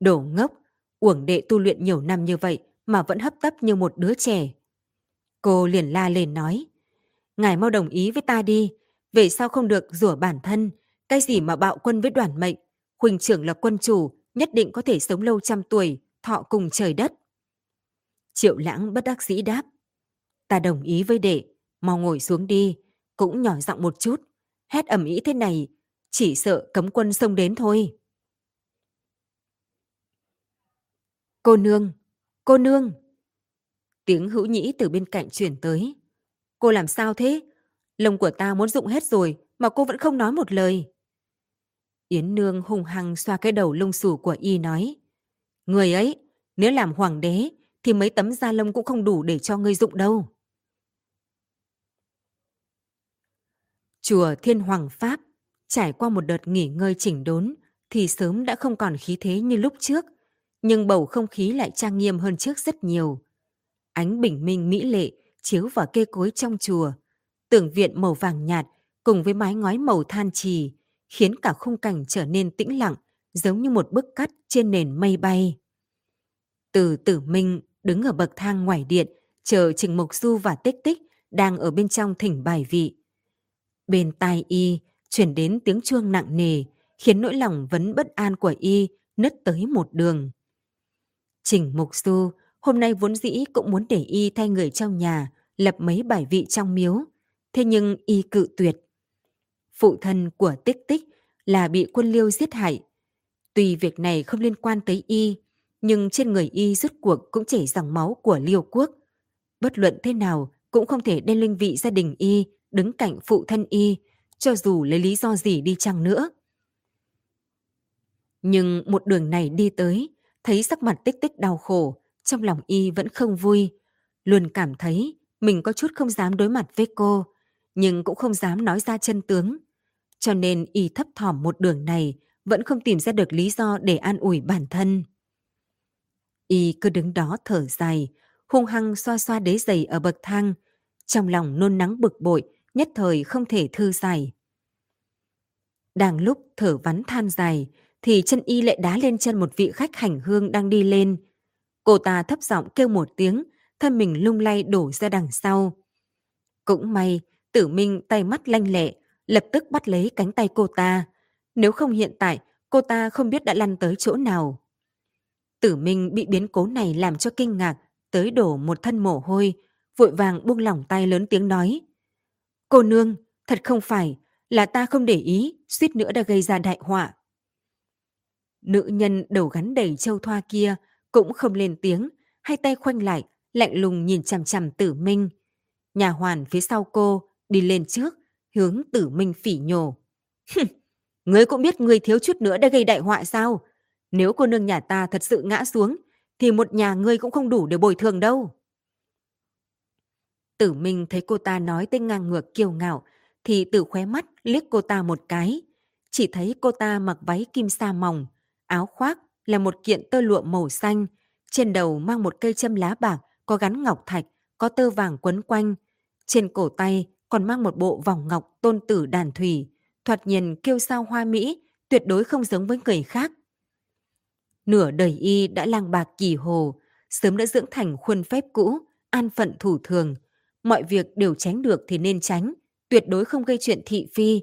Đổ ngốc, uổng đệ tu luyện nhiều năm như vậy mà vẫn hấp tấp như một đứa trẻ. Cô liền la lên nói, ngài mau đồng ý với ta đi, về sao không được rủa bản thân, cái gì mà bạo quân với đoàn mệnh, huỳnh trưởng là quân chủ, nhất định có thể sống lâu trăm tuổi, thọ cùng trời đất. Triệu lãng bất đắc dĩ đáp, ta đồng ý với đệ, mau ngồi xuống đi, cũng nhỏ giọng một chút, hét ầm ĩ thế này, chỉ sợ cấm quân xông đến thôi. Cô nương, cô nương. Tiếng hữu nhĩ từ bên cạnh chuyển tới. Cô làm sao thế? Lông của ta muốn dụng hết rồi mà cô vẫn không nói một lời. Yến Nương hùng hăng xoa cái đầu lông xù của y nói. Người ấy, nếu làm hoàng đế thì mấy tấm da lông cũng không đủ để cho ngươi dụng đâu. Chùa Thiên Hoàng Pháp trải qua một đợt nghỉ ngơi chỉnh đốn thì sớm đã không còn khí thế như lúc trước, nhưng bầu không khí lại trang nghiêm hơn trước rất nhiều. Ánh bình minh mỹ lệ chiếu vào cây cối trong chùa, tường viện màu vàng nhạt cùng với mái ngói màu than trì, khiến cả khung cảnh trở nên tĩnh lặng, giống như một bức cắt trên nền mây bay. Từ tử minh đứng ở bậc thang ngoài điện, chờ Trình Mộc Du và Tích Tích đang ở bên trong thỉnh bài vị. Bên tai y, chuyển đến tiếng chuông nặng nề, khiến nỗi lòng vấn bất an của y nứt tới một đường. Trình Mục Du hôm nay vốn dĩ cũng muốn để y thay người trong nhà lập mấy bài vị trong miếu, thế nhưng y cự tuyệt. Phụ thân của Tích Tích là bị quân liêu giết hại. Tuy việc này không liên quan tới y, nhưng trên người y rút cuộc cũng chảy dòng máu của liêu quốc. Bất luận thế nào cũng không thể đem linh vị gia đình y đứng cạnh phụ thân y, cho dù lấy lý do gì đi chăng nữa. Nhưng một đường này đi tới, thấy sắc mặt tích tích đau khổ, trong lòng y vẫn không vui, luôn cảm thấy mình có chút không dám đối mặt với cô, nhưng cũng không dám nói ra chân tướng. Cho nên y thấp thỏm một đường này vẫn không tìm ra được lý do để an ủi bản thân. Y cứ đứng đó thở dài, hung hăng xoa xoa đế giày ở bậc thang, trong lòng nôn nắng bực bội, nhất thời không thể thư giải. Đang lúc thở vắn than dài, thì chân y lại đá lên chân một vị khách hành hương đang đi lên. Cô ta thấp giọng kêu một tiếng, thân mình lung lay đổ ra đằng sau. Cũng may, tử minh tay mắt lanh lẹ, lập tức bắt lấy cánh tay cô ta. Nếu không hiện tại, cô ta không biết đã lăn tới chỗ nào. Tử minh bị biến cố này làm cho kinh ngạc, tới đổ một thân mồ hôi, vội vàng buông lỏng tay lớn tiếng nói. Cô nương, thật không phải, là ta không để ý, suýt nữa đã gây ra đại họa. Nữ nhân đầu gắn đầy châu thoa kia cũng không lên tiếng, hai tay khoanh lại, lạnh lùng nhìn chằm chằm tử minh. Nhà hoàn phía sau cô đi lên trước, hướng tử minh phỉ nhổ. ngươi cũng biết ngươi thiếu chút nữa đã gây đại họa sao? Nếu cô nương nhà ta thật sự ngã xuống, thì một nhà ngươi cũng không đủ để bồi thường đâu. Tử Minh thấy cô ta nói tên ngang ngược kiêu ngạo, thì từ khóe mắt liếc cô ta một cái. Chỉ thấy cô ta mặc váy kim sa mỏng, áo khoác là một kiện tơ lụa màu xanh, trên đầu mang một cây châm lá bạc có gắn ngọc thạch, có tơ vàng quấn quanh. Trên cổ tay còn mang một bộ vòng ngọc tôn tử đàn thủy, thoạt nhìn kiêu sao hoa mỹ, tuyệt đối không giống với người khác. Nửa đời y đã lang bạc kỳ hồ, sớm đã dưỡng thành khuôn phép cũ, an phận thủ thường. Mọi việc đều tránh được thì nên tránh, tuyệt đối không gây chuyện thị phi.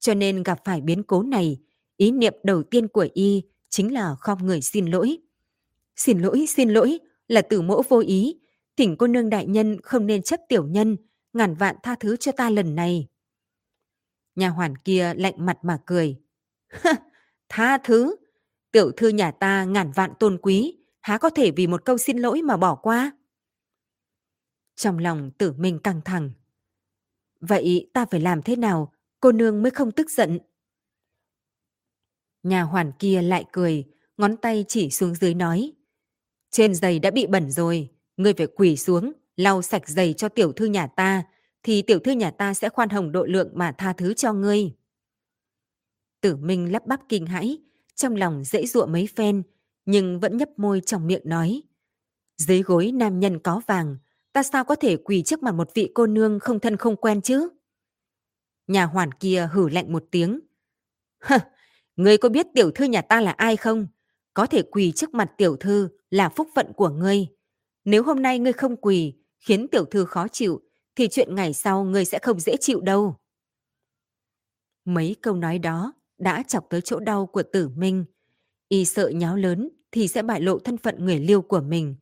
Cho nên gặp phải biến cố này, ý niệm đầu tiên của y chính là khom người xin lỗi. Xin lỗi, xin lỗi, là tử mẫu vô ý. Thỉnh cô nương đại nhân không nên chấp tiểu nhân, ngàn vạn tha thứ cho ta lần này. Nhà hoàn kia lạnh mặt mà cười. tha thứ? Tiểu thư nhà ta ngàn vạn tôn quý, há có thể vì một câu xin lỗi mà bỏ qua? Trong lòng tử minh căng thẳng. Vậy ta phải làm thế nào, cô nương mới không tức giận? Nhà hoàn kia lại cười, ngón tay chỉ xuống dưới nói. Trên giày đã bị bẩn rồi, ngươi phải quỳ xuống, lau sạch giày cho tiểu thư nhà ta, thì tiểu thư nhà ta sẽ khoan hồng độ lượng mà tha thứ cho ngươi. Tử Minh lắp bắp kinh hãi, trong lòng dễ dụa mấy phen, nhưng vẫn nhấp môi trong miệng nói. Dưới gối nam nhân có vàng, ta sao có thể quỳ trước mặt một vị cô nương không thân không quen chứ? Nhà hoàn kia hử lạnh một tiếng. Hơ, ngươi có biết tiểu thư nhà ta là ai không? Có thể quỳ trước mặt tiểu thư là phúc phận của ngươi. Nếu hôm nay ngươi không quỳ, khiến tiểu thư khó chịu, thì chuyện ngày sau ngươi sẽ không dễ chịu đâu. Mấy câu nói đó đã chọc tới chỗ đau của tử minh. Y sợ nháo lớn thì sẽ bại lộ thân phận người liêu của mình.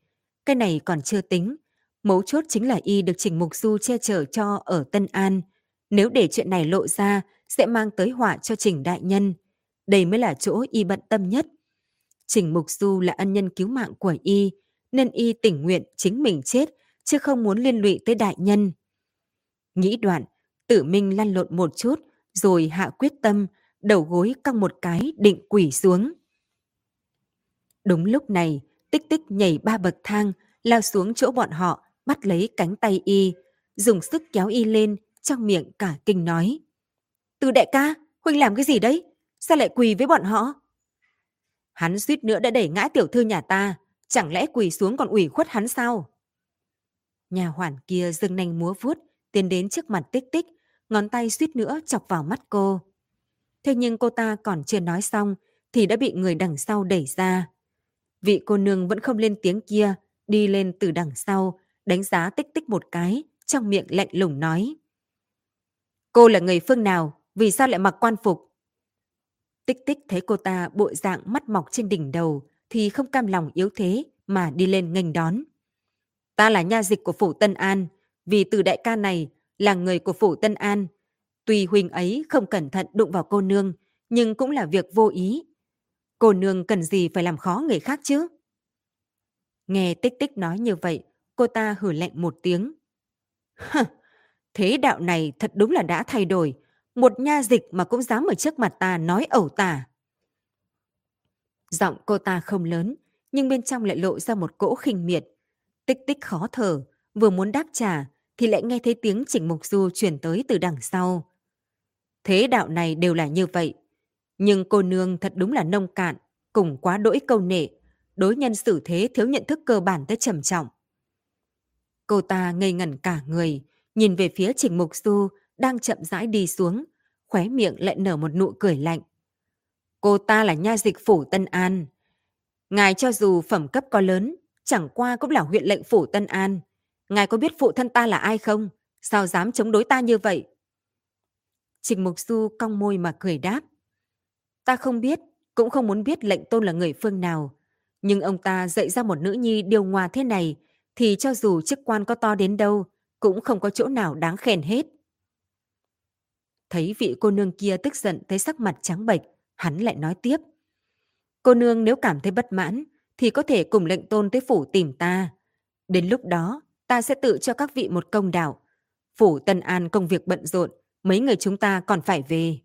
Cái này còn chưa tính. Mấu chốt chính là Y được Trình Mục Du che chở cho ở Tân An. Nếu để chuyện này lộ ra, sẽ mang tới họa cho Trình Đại Nhân. Đây mới là chỗ Y bận tâm nhất. Trình Mục Du là ân nhân cứu mạng của Y, nên Y tình nguyện chính mình chết, chứ không muốn liên lụy tới Đại Nhân. Nghĩ đoạn, tử minh lăn lộn một chút, rồi hạ quyết tâm, đầu gối căng một cái định quỷ xuống. Đúng lúc này, tích tích nhảy ba bậc thang, lao xuống chỗ bọn họ, bắt lấy cánh tay y, dùng sức kéo y lên, trong miệng cả kinh nói. Từ đại ca, Huynh làm cái gì đấy? Sao lại quỳ với bọn họ? Hắn suýt nữa đã đẩy ngã tiểu thư nhà ta, chẳng lẽ quỳ xuống còn ủy khuất hắn sao? Nhà hoàn kia dưng nanh múa vuốt, tiến đến trước mặt tích tích, ngón tay suýt nữa chọc vào mắt cô. Thế nhưng cô ta còn chưa nói xong thì đã bị người đằng sau đẩy ra. Vị cô nương vẫn không lên tiếng kia, đi lên từ đằng sau, đánh giá tích tích một cái, trong miệng lạnh lùng nói. Cô là người phương nào? Vì sao lại mặc quan phục? Tích tích thấy cô ta bộ dạng mắt mọc trên đỉnh đầu thì không cam lòng yếu thế mà đi lên nghênh đón. Ta là nha dịch của phủ Tân An, vì từ đại ca này là người của phủ Tân An. Tuy huynh ấy không cẩn thận đụng vào cô nương, nhưng cũng là việc vô ý. Cô nương cần gì phải làm khó người khác chứ? Nghe tích tích nói như vậy, cô ta hử lạnh một tiếng. Thế đạo này thật đúng là đã thay đổi. Một nha dịch mà cũng dám ở trước mặt ta nói ẩu tả. Giọng cô ta không lớn, nhưng bên trong lại lộ ra một cỗ khinh miệt. Tích tích khó thở, vừa muốn đáp trả, thì lại nghe thấy tiếng Trịnh Mục Du truyền tới từ đằng sau. Thế đạo này đều là như vậy. Nhưng cô nương thật đúng là nông cạn, cùng quá đỗi câu nệ, đối nhân xử thế thiếu nhận thức cơ bản tới trầm trọng. Cô ta ngây ngẩn cả người, nhìn về phía Trình Mục Du đang chậm rãi đi xuống, khóe miệng lại nở một nụ cười lạnh. Cô ta là nha dịch phủ Tân An. Ngài cho dù phẩm cấp có lớn, chẳng qua cũng là huyện lệnh phủ Tân An. Ngài có biết phụ thân ta là ai không? Sao dám chống đối ta như vậy? Trình Mục Du cong môi mà cười đáp. Ta không biết, cũng không muốn biết lệnh tôn là người phương nào. Nhưng ông ta dạy ra một nữ nhi điều hòa thế này, thì cho dù chức quan có to đến đâu, cũng không có chỗ nào đáng khen hết. Thấy vị cô nương kia tức giận thấy sắc mặt trắng bệch, hắn lại nói tiếp. Cô nương nếu cảm thấy bất mãn, thì có thể cùng lệnh tôn tới phủ tìm ta. Đến lúc đó, ta sẽ tự cho các vị một công đạo. Phủ Tân An công việc bận rộn, mấy người chúng ta còn phải về.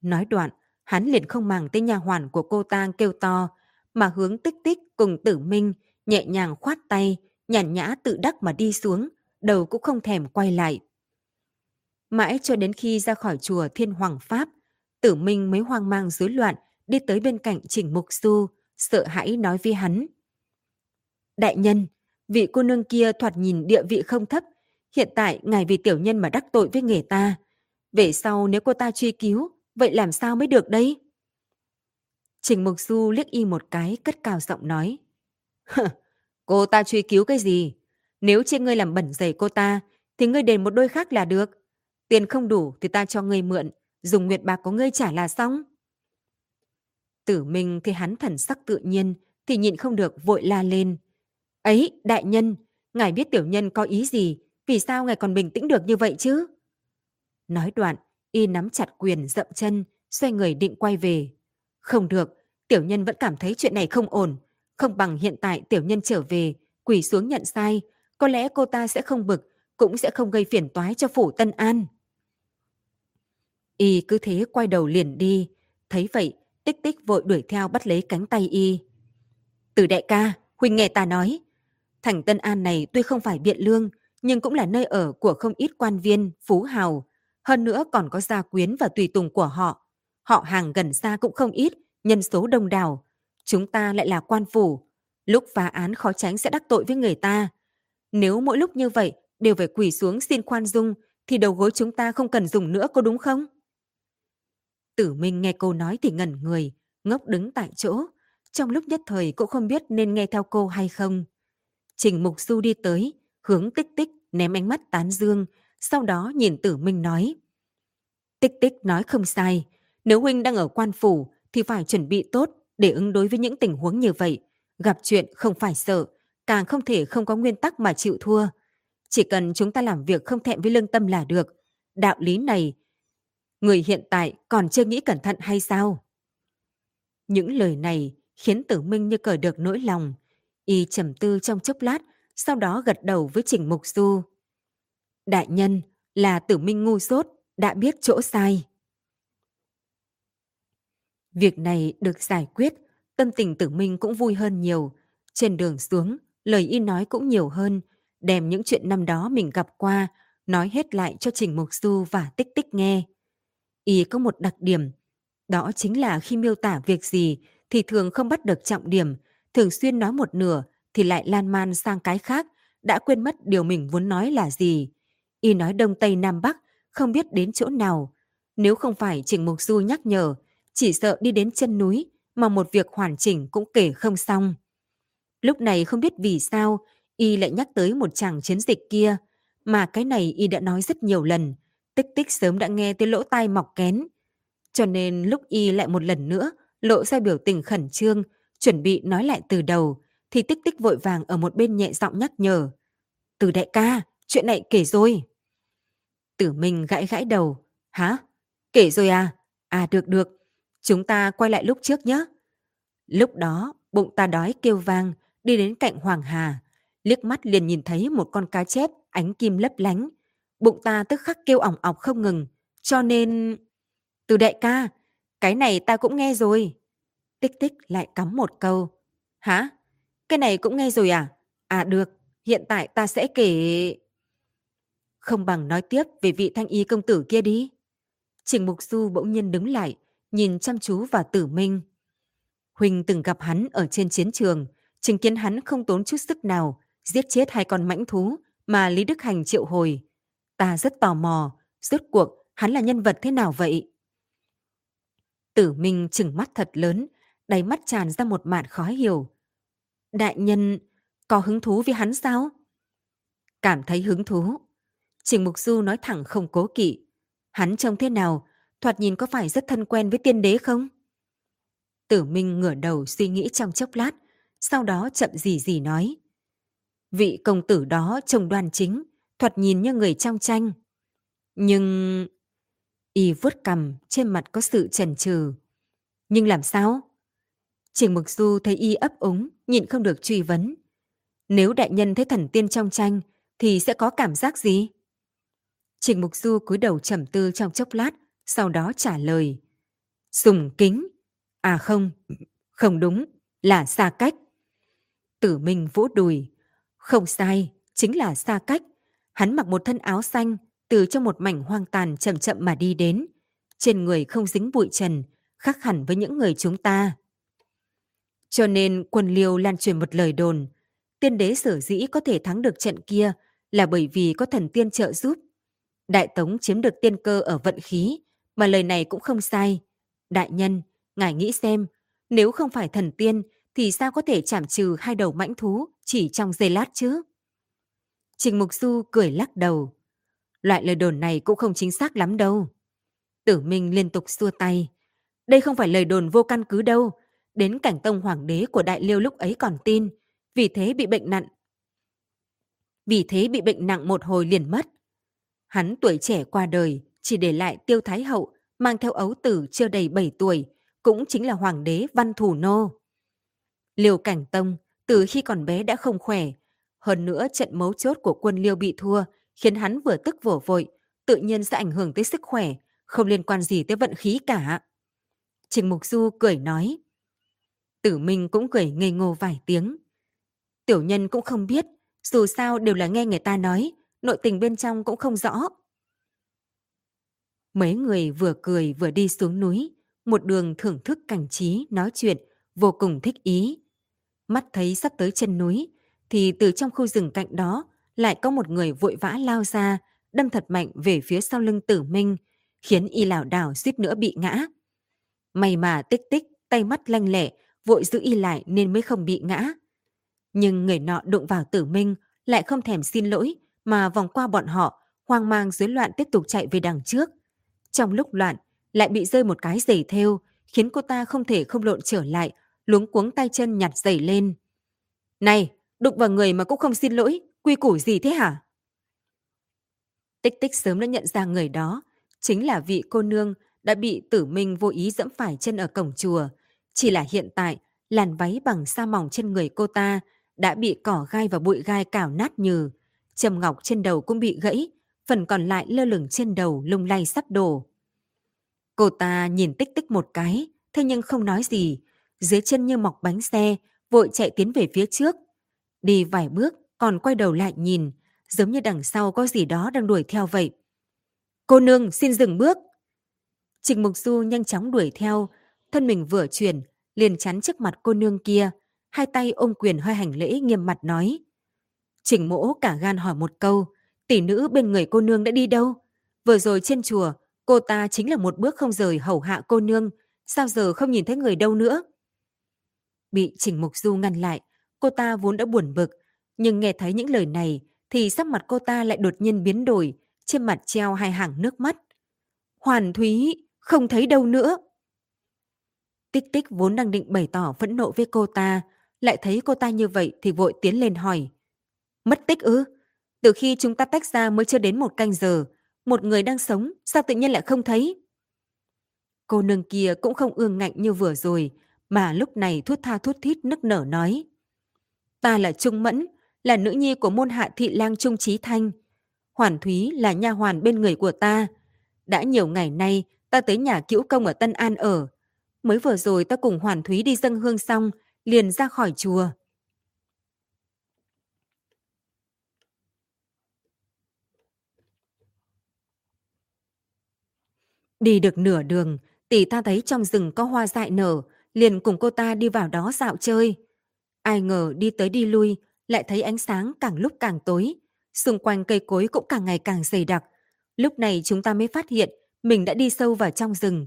Nói đoạn, hắn liền không màng tới nhà hoàn của cô ta kêu to, mà hướng tích tích cùng tử minh, nhẹ nhàng khoát tay, nhàn nhã tự đắc mà đi xuống, đầu cũng không thèm quay lại. Mãi cho đến khi ra khỏi chùa Thiên Hoàng Pháp, tử minh mới hoang mang rối loạn, đi tới bên cạnh Trình Mục Du, sợ hãi nói với hắn. Đại nhân, vị cô nương kia thoạt nhìn địa vị không thấp, hiện tại ngài vì tiểu nhân mà đắc tội với nghề ta. Về sau nếu cô ta truy cứu, vậy làm sao mới được đây? Trình Mục Du liếc y một cái, cất cao giọng nói. cô ta truy cứu cái gì? Nếu trên ngươi làm bẩn giày cô ta, thì ngươi đền một đôi khác là được. Tiền không đủ thì ta cho ngươi mượn, dùng nguyệt bạc của ngươi trả là xong. Tử Minh thì hắn thần sắc tự nhiên, thì nhịn không được vội la lên. Ấy, đại nhân, ngài biết tiểu nhân có ý gì, vì sao ngài còn bình tĩnh được như vậy chứ? Nói đoạn, y nắm chặt quyền dậm chân, xoay người định quay về. Không được, tiểu nhân vẫn cảm thấy chuyện này không ổn. Không bằng hiện tại tiểu nhân trở về, quỳ xuống nhận sai. Có lẽ cô ta sẽ không bực, cũng sẽ không gây phiền toái cho phủ Tân An. Y cứ thế quay đầu liền đi. Thấy vậy, tích tích vội đuổi theo bắt lấy cánh tay Y. Từ đại ca, Huynh nghe ta nói. Thành Tân An này tuy không phải biện lương, nhưng cũng là nơi ở của không ít quan viên, phú hào. Hơn nữa còn có gia quyến và tùy tùng của họ. Họ hàng gần xa cũng không ít, nhân số đông đảo. Chúng ta lại là quan phủ. Lúc phá án khó tránh sẽ đắc tội với người ta. Nếu mỗi lúc như vậy đều phải quỳ xuống xin khoan dung, thì đầu gối chúng ta không cần dùng nữa có đúng không? Tử Minh nghe cô nói thì ngẩn người, ngốc đứng tại chỗ. Trong lúc nhất thời cũng không biết nên nghe theo cô hay không. Trình Mục Du đi tới, hướng tích tích ném ánh mắt tán dương, sau đó nhìn Tử Minh nói. Tích tích nói không sai, nếu huynh đang ở quan phủ thì phải chuẩn bị tốt để ứng đối với những tình huống như vậy. Gặp chuyện không phải sợ, càng không thể không có nguyên tắc mà chịu thua. Chỉ cần chúng ta làm việc không thẹn với lương tâm là được. Đạo lý này, người hiện tại còn chưa nghĩ cẩn thận hay sao? Những lời này khiến tử minh như cởi được nỗi lòng. Y trầm tư trong chốc lát, sau đó gật đầu với Trình Mục Du. Đại nhân, là tử minh ngu dốt, đã biết chỗ sai. Việc này được giải quyết, tâm tình tử minh cũng vui hơn nhiều. Trên đường xuống, lời y nói cũng nhiều hơn, đem những chuyện năm đó mình gặp qua, nói hết lại cho Trình Mục Du và Tích Tích nghe. Y có một đặc điểm, đó chính là khi miêu tả việc gì thì thường không bắt được trọng điểm, thường xuyên nói một nửa thì lại lan man sang cái khác, đã quên mất điều mình muốn nói là gì. Y nói Đông Tây Nam Bắc, không biết đến chỗ nào. Nếu không phải Trình Mục Du nhắc nhở, chỉ sợ đi đến chân núi mà một việc hoàn chỉnh cũng kể không xong. Lúc này không biết vì sao Y lại nhắc tới một chàng chiến dịch kia, mà cái này Y đã nói rất nhiều lần, tích tích sớm đã nghe tới lỗ tai mọc kén. Cho nên lúc Y lại một lần nữa lộ ra biểu tình khẩn trương, chuẩn bị nói lại từ đầu, thì tích tích vội vàng ở một bên nhẹ giọng nhắc nhở. Từ đại ca, chuyện này kể rồi. Tử Minh gãi gãi đầu. Hả? Kể rồi à? À được được, chúng ta quay lại lúc trước nhé. Lúc đó, bụng ta đói kêu vang, đi đến cạnh Hoàng Hà. Liếc mắt liền nhìn thấy một con cá chép ánh kim lấp lánh. Bụng ta tức khắc kêu ỏng ọc không ngừng, cho nên... Từ đại ca, cái này ta cũng nghe rồi. Tích tích lại cắm một câu. Hả? Cái này cũng nghe rồi à? À được, hiện tại ta sẽ kể... Không bằng nói tiếp về vị thanh y công tử kia đi. Trình Mục Du bỗng nhiên đứng lại, nhìn chăm chú vào tử minh. Huỳnh từng gặp hắn ở trên chiến trường, chứng kiến hắn không tốn chút sức nào, giết chết hai con mãnh thú mà Lý Đức Hành triệu hồi. Ta rất tò mò, rốt cuộc hắn là nhân vật thế nào vậy? Tử Minh chừng mắt thật lớn, đáy mắt tràn ra một mạn khó hiểu. Đại nhân, có hứng thú với hắn sao? Cảm thấy hứng thú. Trình Mục Du nói thẳng không cố kỵ. Hắn trông thế nào, thoạt nhìn có phải rất thân quen với tiên đế không? Tử Minh ngửa đầu suy nghĩ trong chốc lát, sau đó chậm gì gì nói. Vị công tử đó trông đoan chính, thoạt nhìn như người trong tranh. Nhưng... Y vuốt cầm, trên mặt có sự chần chừ. Nhưng làm sao? Trình Mục Du thấy y ấp úng, nhịn không được truy vấn. Nếu đại nhân thấy thần tiên trong tranh, thì sẽ có cảm giác gì? Trình Mục Du cúi đầu trầm tư trong chốc lát, sau đó trả lời. Sùng kính. À không, không đúng, là xa cách. Tử Minh vỗ đùi. Không sai, chính là xa cách. Hắn mặc một thân áo xanh, từ trong một mảnh hoang tàn chậm chậm mà đi đến. Trên người không dính bụi trần, khác hẳn với những người chúng ta. Cho nên quân liêu lan truyền một lời đồn. Tiên đế sở dĩ có thể thắng được trận kia là bởi vì có thần tiên trợ giúp. Đại Tống chiếm được tiên cơ ở vận khí, mà lời này cũng không sai. Đại nhân, ngài nghĩ xem, nếu không phải thần tiên thì sao có thể chảm trừ hai đầu mãnh thú chỉ trong giây lát chứ? Trình Mục Du cười lắc đầu. Loại lời đồn này cũng không chính xác lắm đâu. Tử Minh liên tục xua tay. Đây không phải lời đồn vô căn cứ đâu. Đến cảnh tông hoàng đế của Đại Liêu lúc ấy còn tin. Vì thế bị bệnh nặng. Vì thế bị bệnh nặng một hồi liền mất. Hắn tuổi trẻ qua đời, chỉ để lại tiêu thái hậu, mang theo ấu tử chưa đầy 7 tuổi, cũng chính là hoàng đế Văn Thủ Nô. Liêu Cảnh Tông, từ khi còn bé đã không khỏe. Hơn nữa trận mấu chốt của quân Liêu bị thua, khiến hắn vừa tức vừa vội, tự nhiên sẽ ảnh hưởng tới sức khỏe, không liên quan gì tới vận khí cả. Trình Mục Du cười nói. Tử Minh cũng cười ngây ngô vài tiếng. Tiểu nhân cũng không biết, dù sao đều là nghe người ta nói, nội tình bên trong cũng không rõ. Mấy người vừa cười vừa đi xuống núi, một đường thưởng thức cảnh trí, nói chuyện, vô cùng thích ý. Mắt thấy sắp tới chân núi, thì từ trong khu rừng cạnh đó lại có một người vội vã lao ra, đâm thật mạnh về phía sau lưng tử minh, khiến y lảo đảo suýt nữa bị ngã. May mà tích tích, tay mắt lanh lẹ, vội giữ y lại nên mới không bị ngã. Nhưng người nọ đụng vào tử minh, lại không thèm xin lỗi, mà vòng qua bọn họ, hoang mang rối loạn tiếp tục chạy về đằng trước. Trong lúc loạn, lại bị rơi một cái giày theo, khiến cô ta không thể không lộn trở lại, luống cuống tay chân nhặt giày lên. Này, đụng vào người mà cũng không xin lỗi, quy củ gì thế hả? Tích tích sớm đã nhận ra người đó, chính là vị cô nương đã bị tử minh vô ý dẫm phải chân ở cổng chùa. Chỉ là hiện tại, làn váy bằng sa mỏng trên người cô ta đã bị cỏ gai và bụi gai cào nát nhừ. Trầm ngọc trên đầu cũng bị gãy, phần còn lại lơ lửng trên đầu lung lay sắp đổ. Cô ta nhìn tích tích một cái, thế nhưng không nói gì, dưới chân như mọc bánh xe, vội chạy tiến về phía trước. Đi vài bước, còn quay đầu lại nhìn, giống như đằng sau có gì đó đang đuổi theo vậy. Cô nương xin dừng bước. trịnh Mục Du nhanh chóng đuổi theo, thân mình vừa chuyển, liền chắn trước mặt cô nương kia, hai tay ôm quyền hơi hành lễ nghiêm mặt nói. Trình mỗ cả gan hỏi một câu, tỷ nữ bên người cô nương đã đi đâu? Vừa rồi trên chùa, cô ta chính là một bước không rời hầu hạ cô nương, sao giờ không nhìn thấy người đâu nữa? Bị Trình Mục Du ngăn lại, cô ta vốn đã buồn bực, nhưng nghe thấy những lời này thì sắc mặt cô ta lại đột nhiên biến đổi, trên mặt treo hai hàng nước mắt. Hoàn Thúy, không thấy đâu nữa. Tích tích vốn đang định bày tỏ phẫn nộ với cô ta, lại thấy cô ta như vậy thì vội tiến lên hỏi. Mất tích ư? Từ khi chúng ta tách ra mới chưa đến một canh giờ, một người đang sống, sao tự nhiên lại không thấy? Cô nương kia cũng không ương ngạnh như vừa rồi, mà lúc này thút tha thút thít nức nở nói. Ta là Trung Mẫn, là nữ nhi của môn hạ thị lang Trung Trí Thanh. Hoàn Thúy là nha hoàn bên người của ta. Đã nhiều ngày nay, ta tới nhà cữu công ở Tân An ở. Mới vừa rồi ta cùng Hoàn Thúy đi dâng hương xong, liền ra khỏi chùa. Đi được nửa đường, tỷ ta thấy trong rừng có hoa dại nở, liền cùng cô ta đi vào đó dạo chơi. Ai ngờ đi tới đi lui, lại thấy ánh sáng càng lúc càng tối. Xung quanh cây cối cũng càng ngày càng dày đặc. Lúc này chúng ta mới phát hiện mình đã đi sâu vào trong rừng.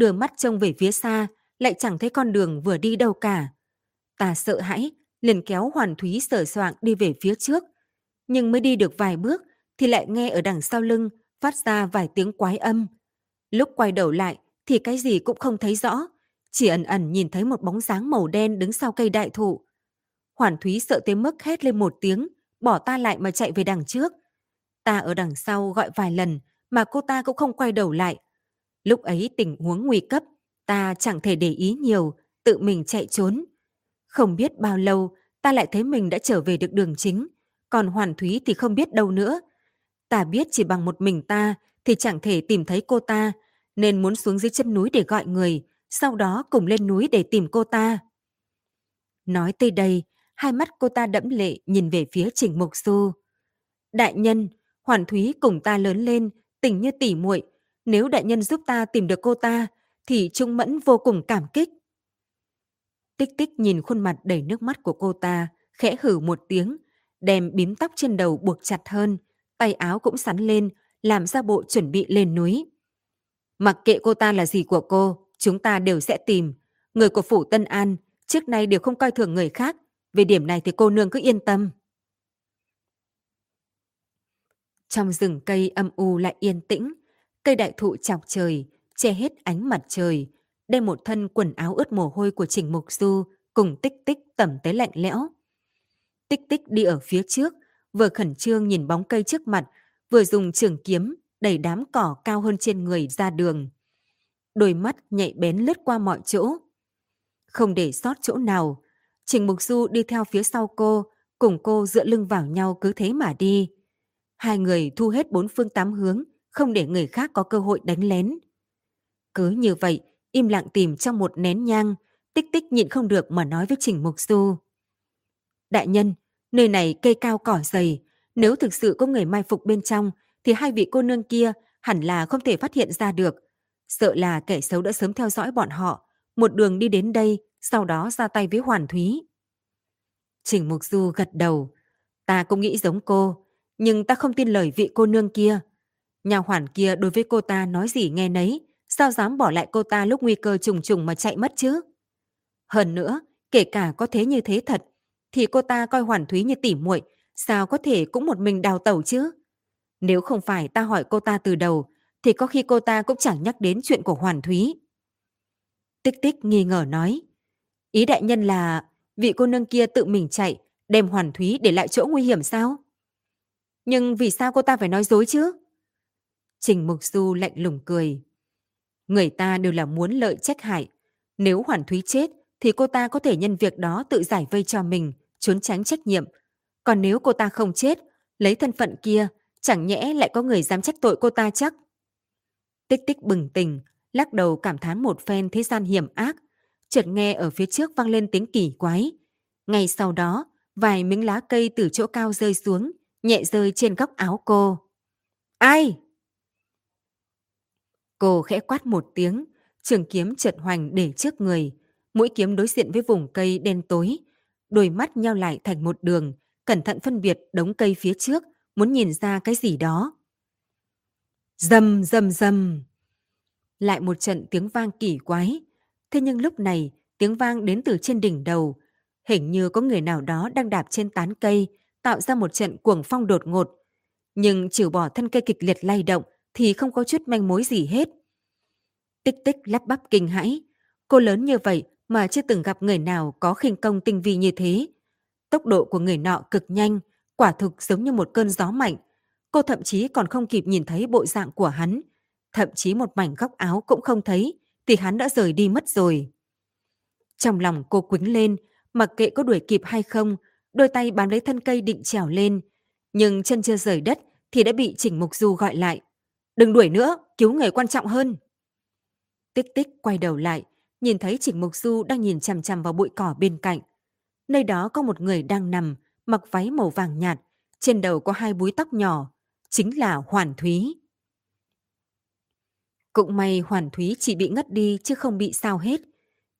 Đưa mắt trông về phía xa, lại chẳng thấy con đường vừa đi đâu cả. Ta sợ hãi, liền kéo Hoàn Thúy sở soạng đi về phía trước. Nhưng mới đi được vài bước, thì lại nghe ở đằng sau lưng phát ra vài tiếng quái âm. Lúc quay đầu lại thì cái gì cũng không thấy rõ, chỉ ẩn ẩn nhìn thấy một bóng dáng màu đen đứng sau cây đại thụ. Hoàn Thúy sợ tới mức hét lên một tiếng, bỏ ta lại mà chạy về đằng trước. Ta ở đằng sau gọi vài lần mà cô ta cũng không quay đầu lại. Lúc ấy tình huống nguy cấp, ta chẳng thể để ý nhiều, tự mình chạy trốn. Không biết bao lâu, ta lại thấy mình đã trở về được đường chính, còn Hoàn Thúy thì không biết đâu nữa. Ta biết chỉ bằng một mình ta thì chẳng thể tìm thấy cô ta, nên muốn xuống dưới chân núi để gọi người, sau đó cùng lên núi để tìm cô ta. Nói tới đây, hai mắt cô ta đẫm lệ nhìn về phía Trình Mục Du. Đại nhân, Hoàn Thúy cùng ta lớn lên, tình như tỉ muội. Nếu đại nhân giúp ta tìm được cô ta, thì Trung Mẫn vô cùng cảm kích. Tích tích nhìn khuôn mặt đầy nước mắt của cô ta, khẽ hử một tiếng, đem bím tóc trên đầu buộc chặt hơn, tay áo cũng sắn lên, làm ra bộ chuẩn bị lên núi. Mặc kệ cô ta là gì của cô, chúng ta đều sẽ tìm. Người của phủ Tân An trước nay đều không coi thường người khác, về điểm này thì cô nương cứ yên tâm. Trong rừng cây âm u lại yên tĩnh, cây đại thụ chọc trời, che hết ánh mặt trời, đem một thân quần áo ướt mồ hôi của Trình Mục Du cùng tích tích tẩm tới lạnh lẽo. Tích tích đi ở phía trước, vừa khẩn trương nhìn bóng cây trước mặt, vừa dùng trường kiếm đẩy đám cỏ cao hơn trên người ra đường. Đôi mắt nhạy bén lướt qua mọi chỗ. Không để sót chỗ nào, Trình Mục Du đi theo phía sau cô, cùng cô dựa lưng vào nhau cứ thế mà đi. Hai người thu hết bốn phương tám hướng, không để người khác có cơ hội đánh lén. Cứ như vậy, im lặng tìm trong một nén nhang, tích tích nhịn không được mà nói với Trình Mục Du. Đại nhân, nơi này cây cao cỏ dày, nếu thực sự có người mai phục bên trong, thì hai vị cô nương kia hẳn là không thể phát hiện ra được. Sợ là kẻ xấu đã sớm theo dõi bọn họ, một đường đi đến đây, sau đó ra tay với Hoàn Thúy. Trình Mục Du gật đầu. Ta cũng nghĩ giống cô, nhưng ta không tin lời vị cô nương kia. Nhà hoàn kia đối với cô ta nói gì nghe nấy, sao dám bỏ lại cô ta lúc nguy cơ trùng trùng mà chạy mất chứ? Hơn nữa, kể cả có thế như thế thật, thì cô ta coi Hoàn Thúy như tỉ muội, sao có thể cũng một mình đào tẩu chứ? Nếu không phải ta hỏi cô ta từ đầu, thì có khi cô ta cũng chẳng nhắc đến chuyện của Hoàn Thúy. Tích tích nghi ngờ nói. Ý đại nhân là vị cô nương kia tự mình chạy, đem Hoàn Thúy để lại chỗ nguy hiểm sao? Nhưng vì sao cô ta phải nói dối chứ? Trình Mục Du lạnh lùng cười. Người ta đều là muốn lợi trách hại. Nếu Hoàn Thúy chết, thì cô ta có thể nhân việc đó tự giải vây cho mình, trốn tránh trách nhiệm. Còn nếu cô ta không chết, lấy thân phận kia, chẳng nhẽ lại có người dám trách tội cô ta chắc? Tích tích bừng tỉnh, lắc đầu cảm thán một phen thế gian hiểm ác, chợt nghe ở phía trước vang lên tiếng kỳ quái. Ngay sau đó, vài miếng lá cây từ chỗ cao rơi xuống, nhẹ rơi trên góc áo cô. Ai? Cô khẽ quát một tiếng, trường kiếm chợt hoành để trước người, mũi kiếm đối diện với vùng cây đen tối, đôi mắt nhau lại thành một đường, cẩn thận phân biệt đống cây phía trước, muốn nhìn ra cái gì đó. Dầm dầm dầm. Lại một trận tiếng vang kỳ quái. Thế nhưng lúc này, tiếng vang đến từ trên đỉnh đầu. Hình như có người nào đó đang đạp trên tán cây, tạo ra một trận cuồng phong đột ngột. Nhưng trừ bỏ thân cây kịch liệt lay động thì không có chút manh mối gì hết. Tích tích lắp bắp kinh hãi. Cô lớn như vậy mà chưa từng gặp người nào có khinh công tinh vi như thế. Tốc độ của người nọ cực nhanh, quả thực giống như một cơn gió mạnh. Cô thậm chí còn không kịp nhìn thấy bộ dạng của hắn. Thậm chí một mảnh góc áo cũng không thấy, thì hắn đã rời đi mất rồi. Trong lòng cô quính lên, mặc kệ có đuổi kịp hay không, đôi tay bám lấy thân cây định trèo lên. Nhưng chân chưa rời đất thì đã bị Trình Mục Du gọi lại. Đừng đuổi nữa, cứu người quan trọng hơn. Tích tích quay đầu lại, nhìn thấy Trình Mục Du đang nhìn chằm chằm vào bụi cỏ bên cạnh. Nơi đó có một người đang nằm, mặc váy màu vàng nhạt, trên đầu có hai búi tóc nhỏ, chính là Hoàn Thúy. Cũng may Hoàn Thúy chỉ bị ngất đi chứ không bị sao hết.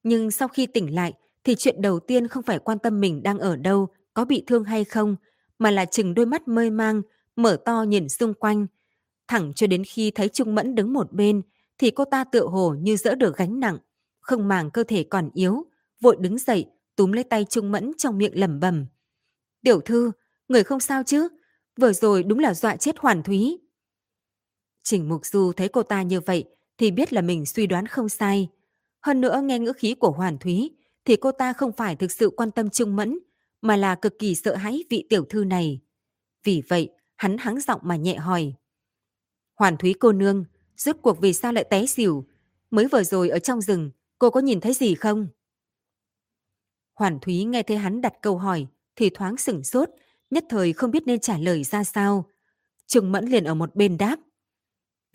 Nhưng sau khi tỉnh lại thì chuyện đầu tiên không phải quan tâm mình đang ở đâu, có bị thương hay không, mà là chừng đôi mắt mơ mang, mở to nhìn xung quanh. Thẳng cho đến khi thấy Trung Mẫn đứng một bên, thì cô ta tựa hồ như dỡ được gánh nặng, không màng cơ thể còn yếu, vội đứng dậy, túm lấy tay Trung Mẫn trong miệng lẩm bẩm. Tiểu thư, người không sao chứ? Vừa rồi đúng là dọa chết Hoàn Thúy. Trình Mục Du thấy cô ta như vậy thì biết là mình suy đoán không sai. Hơn nữa nghe ngữ khí của Hoàn Thúy thì cô ta không phải thực sự quan tâm Trung Mẫn mà là cực kỳ sợ hãi vị tiểu thư này. Vì vậy, hắn hắng giọng mà nhẹ hỏi. Hoàn Thúy cô nương, rốt cuộc vì sao lại té xỉu? Mới vừa rồi ở trong rừng, cô có nhìn thấy gì không? Hoàn Thúy nghe thấy hắn đặt câu hỏi thì thoáng sửng sốt, nhất thời không biết nên trả lời ra sao. Trùng Mẫn liền ở một bên đáp.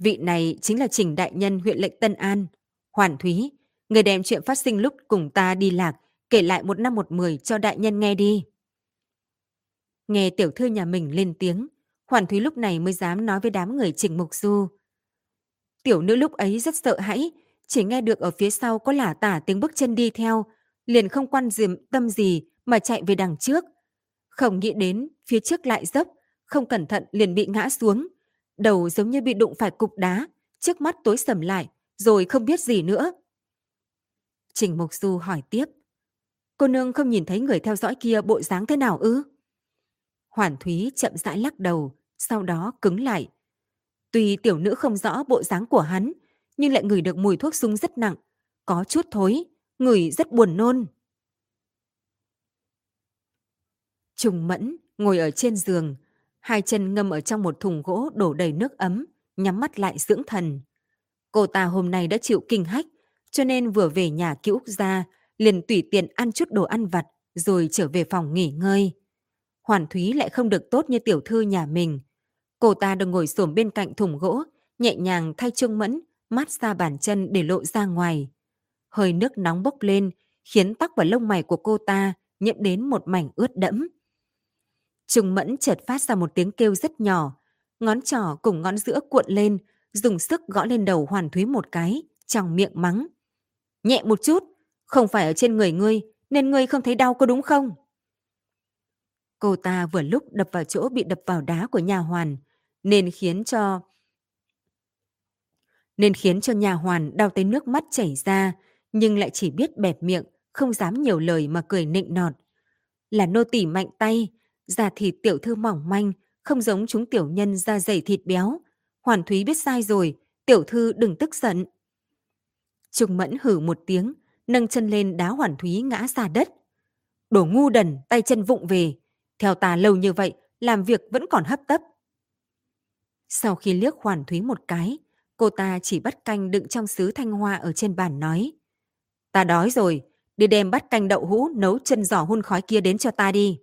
Vị này chính là Trình Đại Nhân huyện lệnh Tân An. Hoàn Thúy, người đem chuyện phát sinh lúc cùng ta đi lạc, kể lại một năm một mười cho Đại Nhân nghe đi. Nghe tiểu thư nhà mình lên tiếng, Hoàn Thúy lúc này mới dám nói với đám người Trình Mục Du. Tiểu nữ lúc ấy rất sợ hãi, chỉ nghe được ở phía sau có lả tả tiếng bước chân đi theo, liền không quan diệm tâm gì mà chạy về đằng trước. Không nghĩ đến phía trước lại dốc, không cẩn thận liền bị ngã xuống. Đầu giống như bị đụng phải cục đá, trước mắt tối sầm lại, rồi không biết gì nữa. Trình Mục Du hỏi tiếp. Cô nương không nhìn thấy người theo dõi kia bộ dáng thế nào ư? Hoàn Thúy chậm rãi lắc đầu, sau đó cứng lại. Tuy tiểu nữ không rõ bộ dáng của hắn, nhưng lại ngửi được mùi thuốc súng rất nặng, có chút thối, ngửi rất buồn nôn. Trùng mẫn ngồi ở trên giường, hai chân ngâm ở trong một thùng gỗ đổ đầy nước ấm, nhắm mắt lại dưỡng thần. Cô ta hôm nay đã chịu kinh hách, cho nên vừa về nhà ký Úc ra, liền tùy tiện ăn chút đồ ăn vặt, rồi trở về phòng nghỉ ngơi. Hoàn Thúy lại không được tốt như tiểu thư nhà mình. Cô ta đang ngồi xổm bên cạnh thùng gỗ, nhẹ nhàng thay Trung Mẫn, mát xa bàn chân để lộ ra ngoài. Hơi nước nóng bốc lên, khiến tóc và lông mày của cô ta nhiễm đến một mảnh ướt đẫm. Trung Mẫn chợt phát ra một tiếng kêu rất nhỏ, ngón trỏ cùng ngón giữa cuộn lên, dùng sức gõ lên đầu Hoàn Thúy một cái, trong miệng mắng. Nhẹ một chút, không phải ở trên người ngươi, nên ngươi không thấy đau có đúng không? Cô ta vừa lúc đập vào chỗ bị đập vào đá của nhà hoàn, nên khiến cho nên khiến cho nhà hoàn đau tới nước mắt chảy ra, nhưng lại chỉ biết bẹp miệng, không dám nhiều lời mà cười nịnh nọt. Là nô tỳ mạnh tay, da thịt tiểu thư mỏng manh, không giống chúng tiểu nhân da dày thịt béo. Hoàn Thúy biết sai rồi, tiểu thư đừng tức giận. Trung Mẫn hử một tiếng, nâng chân lên đá Hoàn Thúy ngã ra đất. Đồ ngu đần, tay chân vụng về. Theo ta lâu như vậy, làm việc vẫn còn hấp tấp. Sau khi liếc Hoàn Thúy một cái, cô ta chỉ bắt canh đựng trong sứ thanh hoa ở trên bàn nói. Ta đói rồi, đi đem bắt canh đậu hũ nấu chân giò hun khói kia đến cho ta đi.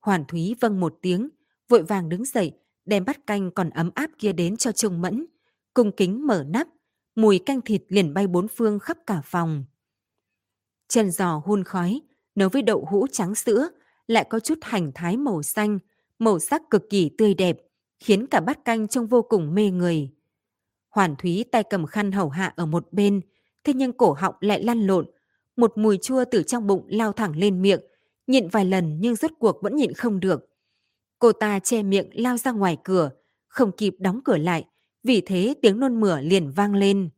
Hoàn Thúy vâng một tiếng, vội vàng đứng dậy, đem bắt canh còn ấm áp kia đến cho Trung Mẫn. Cung kính mở nắp, mùi canh thịt liền bay bốn phương khắp cả phòng. Chân giò hun khói, nấu với đậu hũ trắng sữa, lại có chút hành thái màu xanh, màu sắc cực kỳ tươi đẹp, khiến cả bát canh trông vô cùng mê người. Hoàn Thúy tay cầm khăn hầu hạ ở một bên, thế nhưng cổ họng lại lăn lộn, một mùi chua từ trong bụng lao thẳng lên miệng, nhịn vài lần nhưng rốt cuộc vẫn nhịn không được. Cô ta che miệng lao ra ngoài cửa, không kịp đóng cửa lại, vì thế tiếng nôn mửa liền vang lên.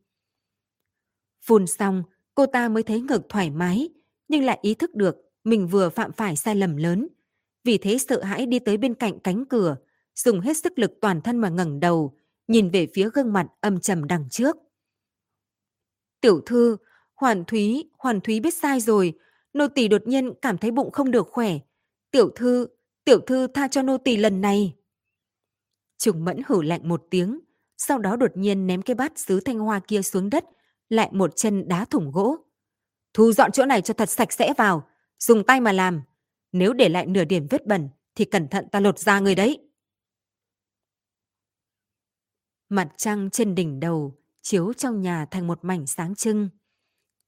Phun xong, cô ta mới thấy ngực thoải mái, nhưng lại ý thức được mình vừa phạm phải sai lầm lớn. Vì thế sợ hãi đi tới bên cạnh cánh cửa, dùng hết sức lực toàn thân mà ngẩng đầu, nhìn về phía gương mặt âm trầm đằng trước. Tiểu thư, Hoàn Thúy, Hoàn Thúy biết sai rồi, nô tỳ đột nhiên cảm thấy bụng không được khỏe. Tiểu thư, tiểu thư tha cho nô tỳ lần này. Trùng mẫn hử lạnh một tiếng, sau đó đột nhiên ném cái bát sứ thanh hoa kia xuống đất, lại một chân đá thủng gỗ. Thu dọn chỗ này cho thật sạch sẽ vào, dùng tay mà làm. Nếu để lại nửa điểm vết bẩn, thì cẩn thận ta lột da người đấy. Mặt trăng trên đỉnh đầu, chiếu trong nhà thành một mảnh sáng trưng.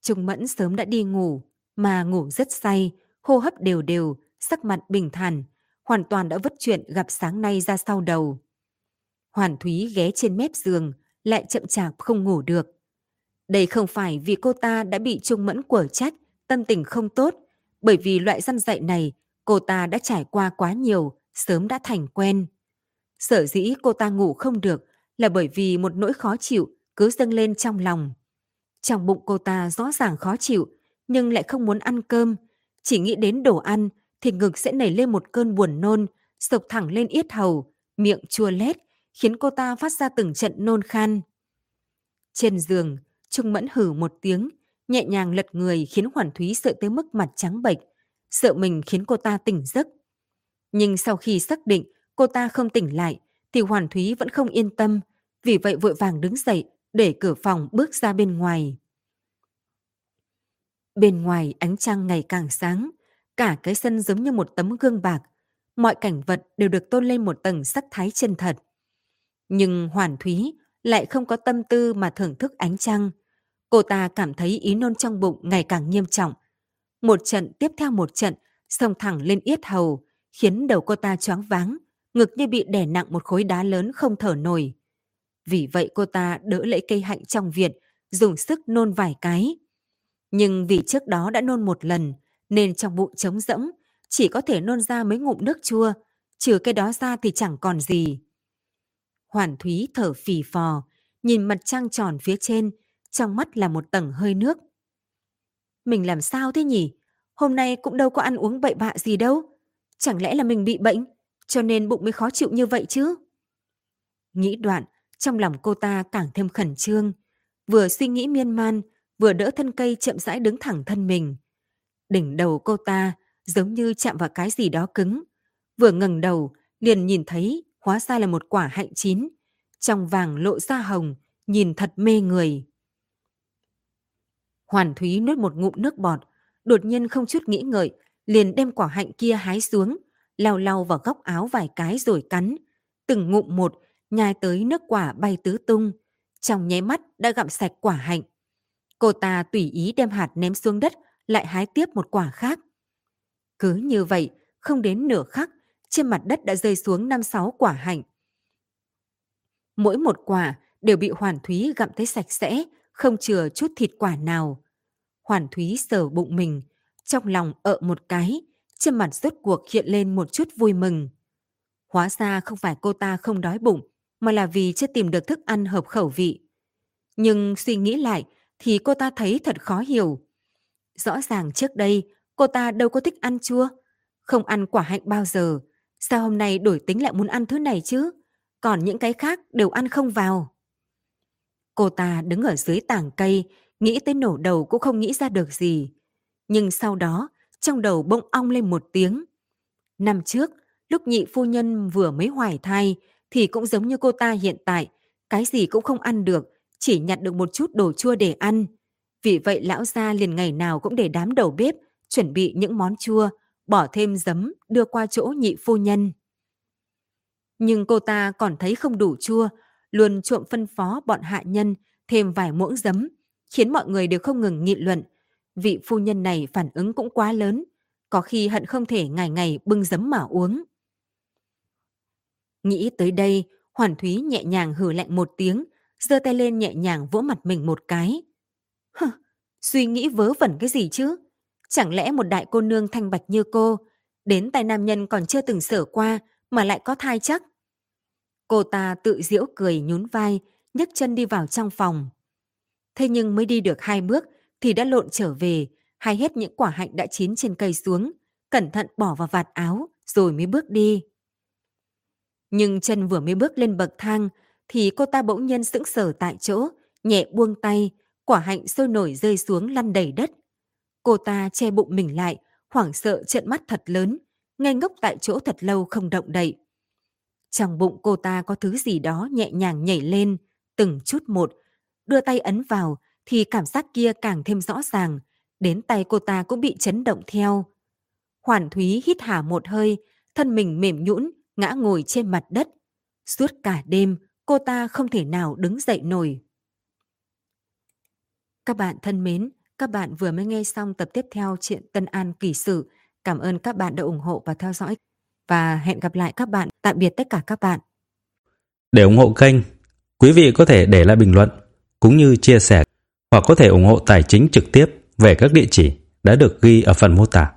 Trung Mẫn sớm đã đi ngủ, mà ngủ rất say, hô hấp đều đều, sắc mặt bình thản, hoàn toàn đã vứt chuyện gặp sáng nay ra sau đầu. Hoàn Thúy ghé trên mép giường, lại chậm chạp không ngủ được. Đây không phải vì cô ta đã bị Trung Mẫn quở trách, tâm tình không tốt, bởi vì loại răn dạy này cô ta đã trải qua quá nhiều, sớm đã thành quen. Sở dĩ cô ta ngủ không được là bởi vì một nỗi khó chịu cứ dâng lên trong lòng. Trong bụng cô ta rõ ràng khó chịu, nhưng lại không muốn ăn cơm. Chỉ nghĩ đến đồ ăn thì ngực sẽ nảy lên một cơn buồn nôn, sộc thẳng lên yết hầu, miệng chua lét, khiến cô ta phát ra từng trận nôn khan. Trên giường, Trung Mẫn hử một tiếng, nhẹ nhàng lật người khiến Hoàn Thúy sợ tới mức mặt trắng bệch, sợ mình khiến cô ta tỉnh giấc. Nhưng sau khi xác định cô ta không tỉnh lại, thì Hoàn Thúy vẫn không yên tâm, vì vậy vội vàng đứng dậy, để cửa phòng bước ra bên ngoài. Bên ngoài ánh trăng ngày càng sáng, cả cái sân giống như một tấm gương bạc. Mọi cảnh vật đều được tôn lên một tầng sắc thái chân thật. Nhưng Hoàn Thúy lại không có tâm tư mà thưởng thức ánh trăng. Cô ta cảm thấy ý nôn trong bụng ngày càng nghiêm trọng. Một trận tiếp theo một trận, xông thẳng lên yết hầu, khiến đầu cô ta choáng váng, ngực như bị đè nặng một khối đá lớn không thở nổi. Vì vậy cô ta đỡ lấy cây hạnh trong viện, dùng sức nôn vài cái. Nhưng vì trước đó đã nôn một lần, nên trong bụng trống rỗng, chỉ có thể nôn ra mấy ngụm nước chua, trừ cái đó ra thì chẳng còn gì. Hoàn Thúy thở phì phò, nhìn mặt trăng tròn phía trên, trong mắt là một tầng hơi nước. Mình làm sao thế nhỉ? Hôm nay cũng đâu có ăn uống bậy bạ gì đâu. Chẳng lẽ là mình bị bệnh, cho nên bụng mới khó chịu như vậy chứ? Nghĩ đoạn, trong lòng cô ta càng thêm khẩn trương. Vừa suy nghĩ miên man, vừa đỡ thân cây chậm rãi đứng thẳng thân mình. Đỉnh đầu cô ta giống như chạm vào cái gì đó cứng. Vừa ngẩng đầu, liền nhìn thấy hóa ra là một quả hạnh chín. Trong vàng lộ ra hồng, nhìn thật mê người. Hoàn Thúy nuốt một ngụm nước bọt, đột nhiên không chút nghĩ ngợi, liền đem quả hạnh kia hái xuống, lau lau vào góc áo vài cái rồi cắn. Từng ngụm một, nhai tới nước quả bay tứ tung. Trong nháy mắt đã gặm sạch quả hạnh. Cô ta tùy ý đem hạt ném xuống đất, lại hái tiếp một quả khác. Cứ như vậy, không đến nửa khắc, trên mặt đất đã rơi xuống năm sáu quả hạnh. Mỗi một quả đều bị Hoàn Thúy gặm thấy sạch sẽ, không chừa chút thịt quả nào. Hoàn Thúy sờ bụng mình, trong lòng ợ một cái, trên mặt rốt cuộc hiện lên một chút vui mừng. Hóa ra không phải cô ta không đói bụng, mà là vì chưa tìm được thức ăn hợp khẩu vị. Nhưng suy nghĩ lại thì cô ta thấy thật khó hiểu. Rõ ràng trước đây cô ta đâu có thích ăn chua, không ăn quả hạnh bao giờ. Sao hôm nay đổi tính lại muốn ăn thứ này chứ? Còn những cái khác đều ăn không vào. Cô ta đứng ở dưới tảng cây, nghĩ tới nổ đầu cũng không nghĩ ra được gì. Nhưng sau đó, trong đầu bỗng ong lên một tiếng. Năm trước, lúc nhị phu nhân vừa mới hoài thai, thì cũng giống như cô ta hiện tại, cái gì cũng không ăn được, chỉ nhặt được một chút đồ chua để ăn. Vì vậy lão gia liền ngày nào cũng để đám đầu bếp chuẩn bị những món chua, bỏ thêm giấm đưa qua chỗ nhị phu nhân. Nhưng cô ta còn thấy không đủ chua, luôn trộm phân phó bọn hạ nhân thêm vài muỗng giấm, khiến mọi người đều không ngừng nghị luận. Vị phu nhân này phản ứng cũng quá lớn, có khi hận không thể ngày ngày bưng giấm mà uống. Nghĩ tới đây, Hoàn Thúy nhẹ nhàng hử lạnh một tiếng, giơ tay lên nhẹ nhàng vỗ mặt mình một cái. Hừ, suy nghĩ vớ vẩn cái gì chứ? Chẳng lẽ một đại cô nương thanh bạch như cô, đến tay nam nhân còn chưa từng sở qua mà lại có thai chắc? Cô ta tự giễu cười nhún vai, nhấc chân đi vào trong phòng. Thế nhưng mới đi được hai bước thì đã lộn trở về, hay hết những quả hạnh đã chín trên cây xuống, cẩn thận bỏ vào vạt áo rồi mới bước đi. Nhưng chân vừa mới bước lên bậc thang thì cô ta bỗng nhiên sững sờ tại chỗ, nhẹ buông tay, quả hạnh sôi nổi rơi xuống lăn đầy đất. Cô ta che bụng mình lại, hoảng sợ trợn mắt thật lớn, ngây ngốc tại chỗ thật lâu không động đậy. Trong bụng cô ta có thứ gì đó nhẹ nhàng nhảy lên, từng chút một. Đưa tay ấn vào thì cảm giác kia càng thêm rõ ràng, đến tay cô ta cũng bị chấn động theo. Hoàn Thúy hít hà một hơi, thân mình mềm nhũn, ngã ngồi trên mặt đất. Suốt cả đêm, cô ta không thể nào đứng dậy nổi. Các bạn thân mến, các bạn vừa mới nghe xong tập tiếp theo chuyện Tân An Kỳ Sử. Cảm ơn các bạn đã ủng hộ và theo dõi. Và hẹn gặp lại các bạn. Tạm biệt tất cả các bạn. Để ủng hộ kênh, quý vị có thể để lại bình luận cũng như chia sẻ hoặc có thể ủng hộ tài chính trực tiếp về các địa chỉ đã được ghi ở phần mô tả.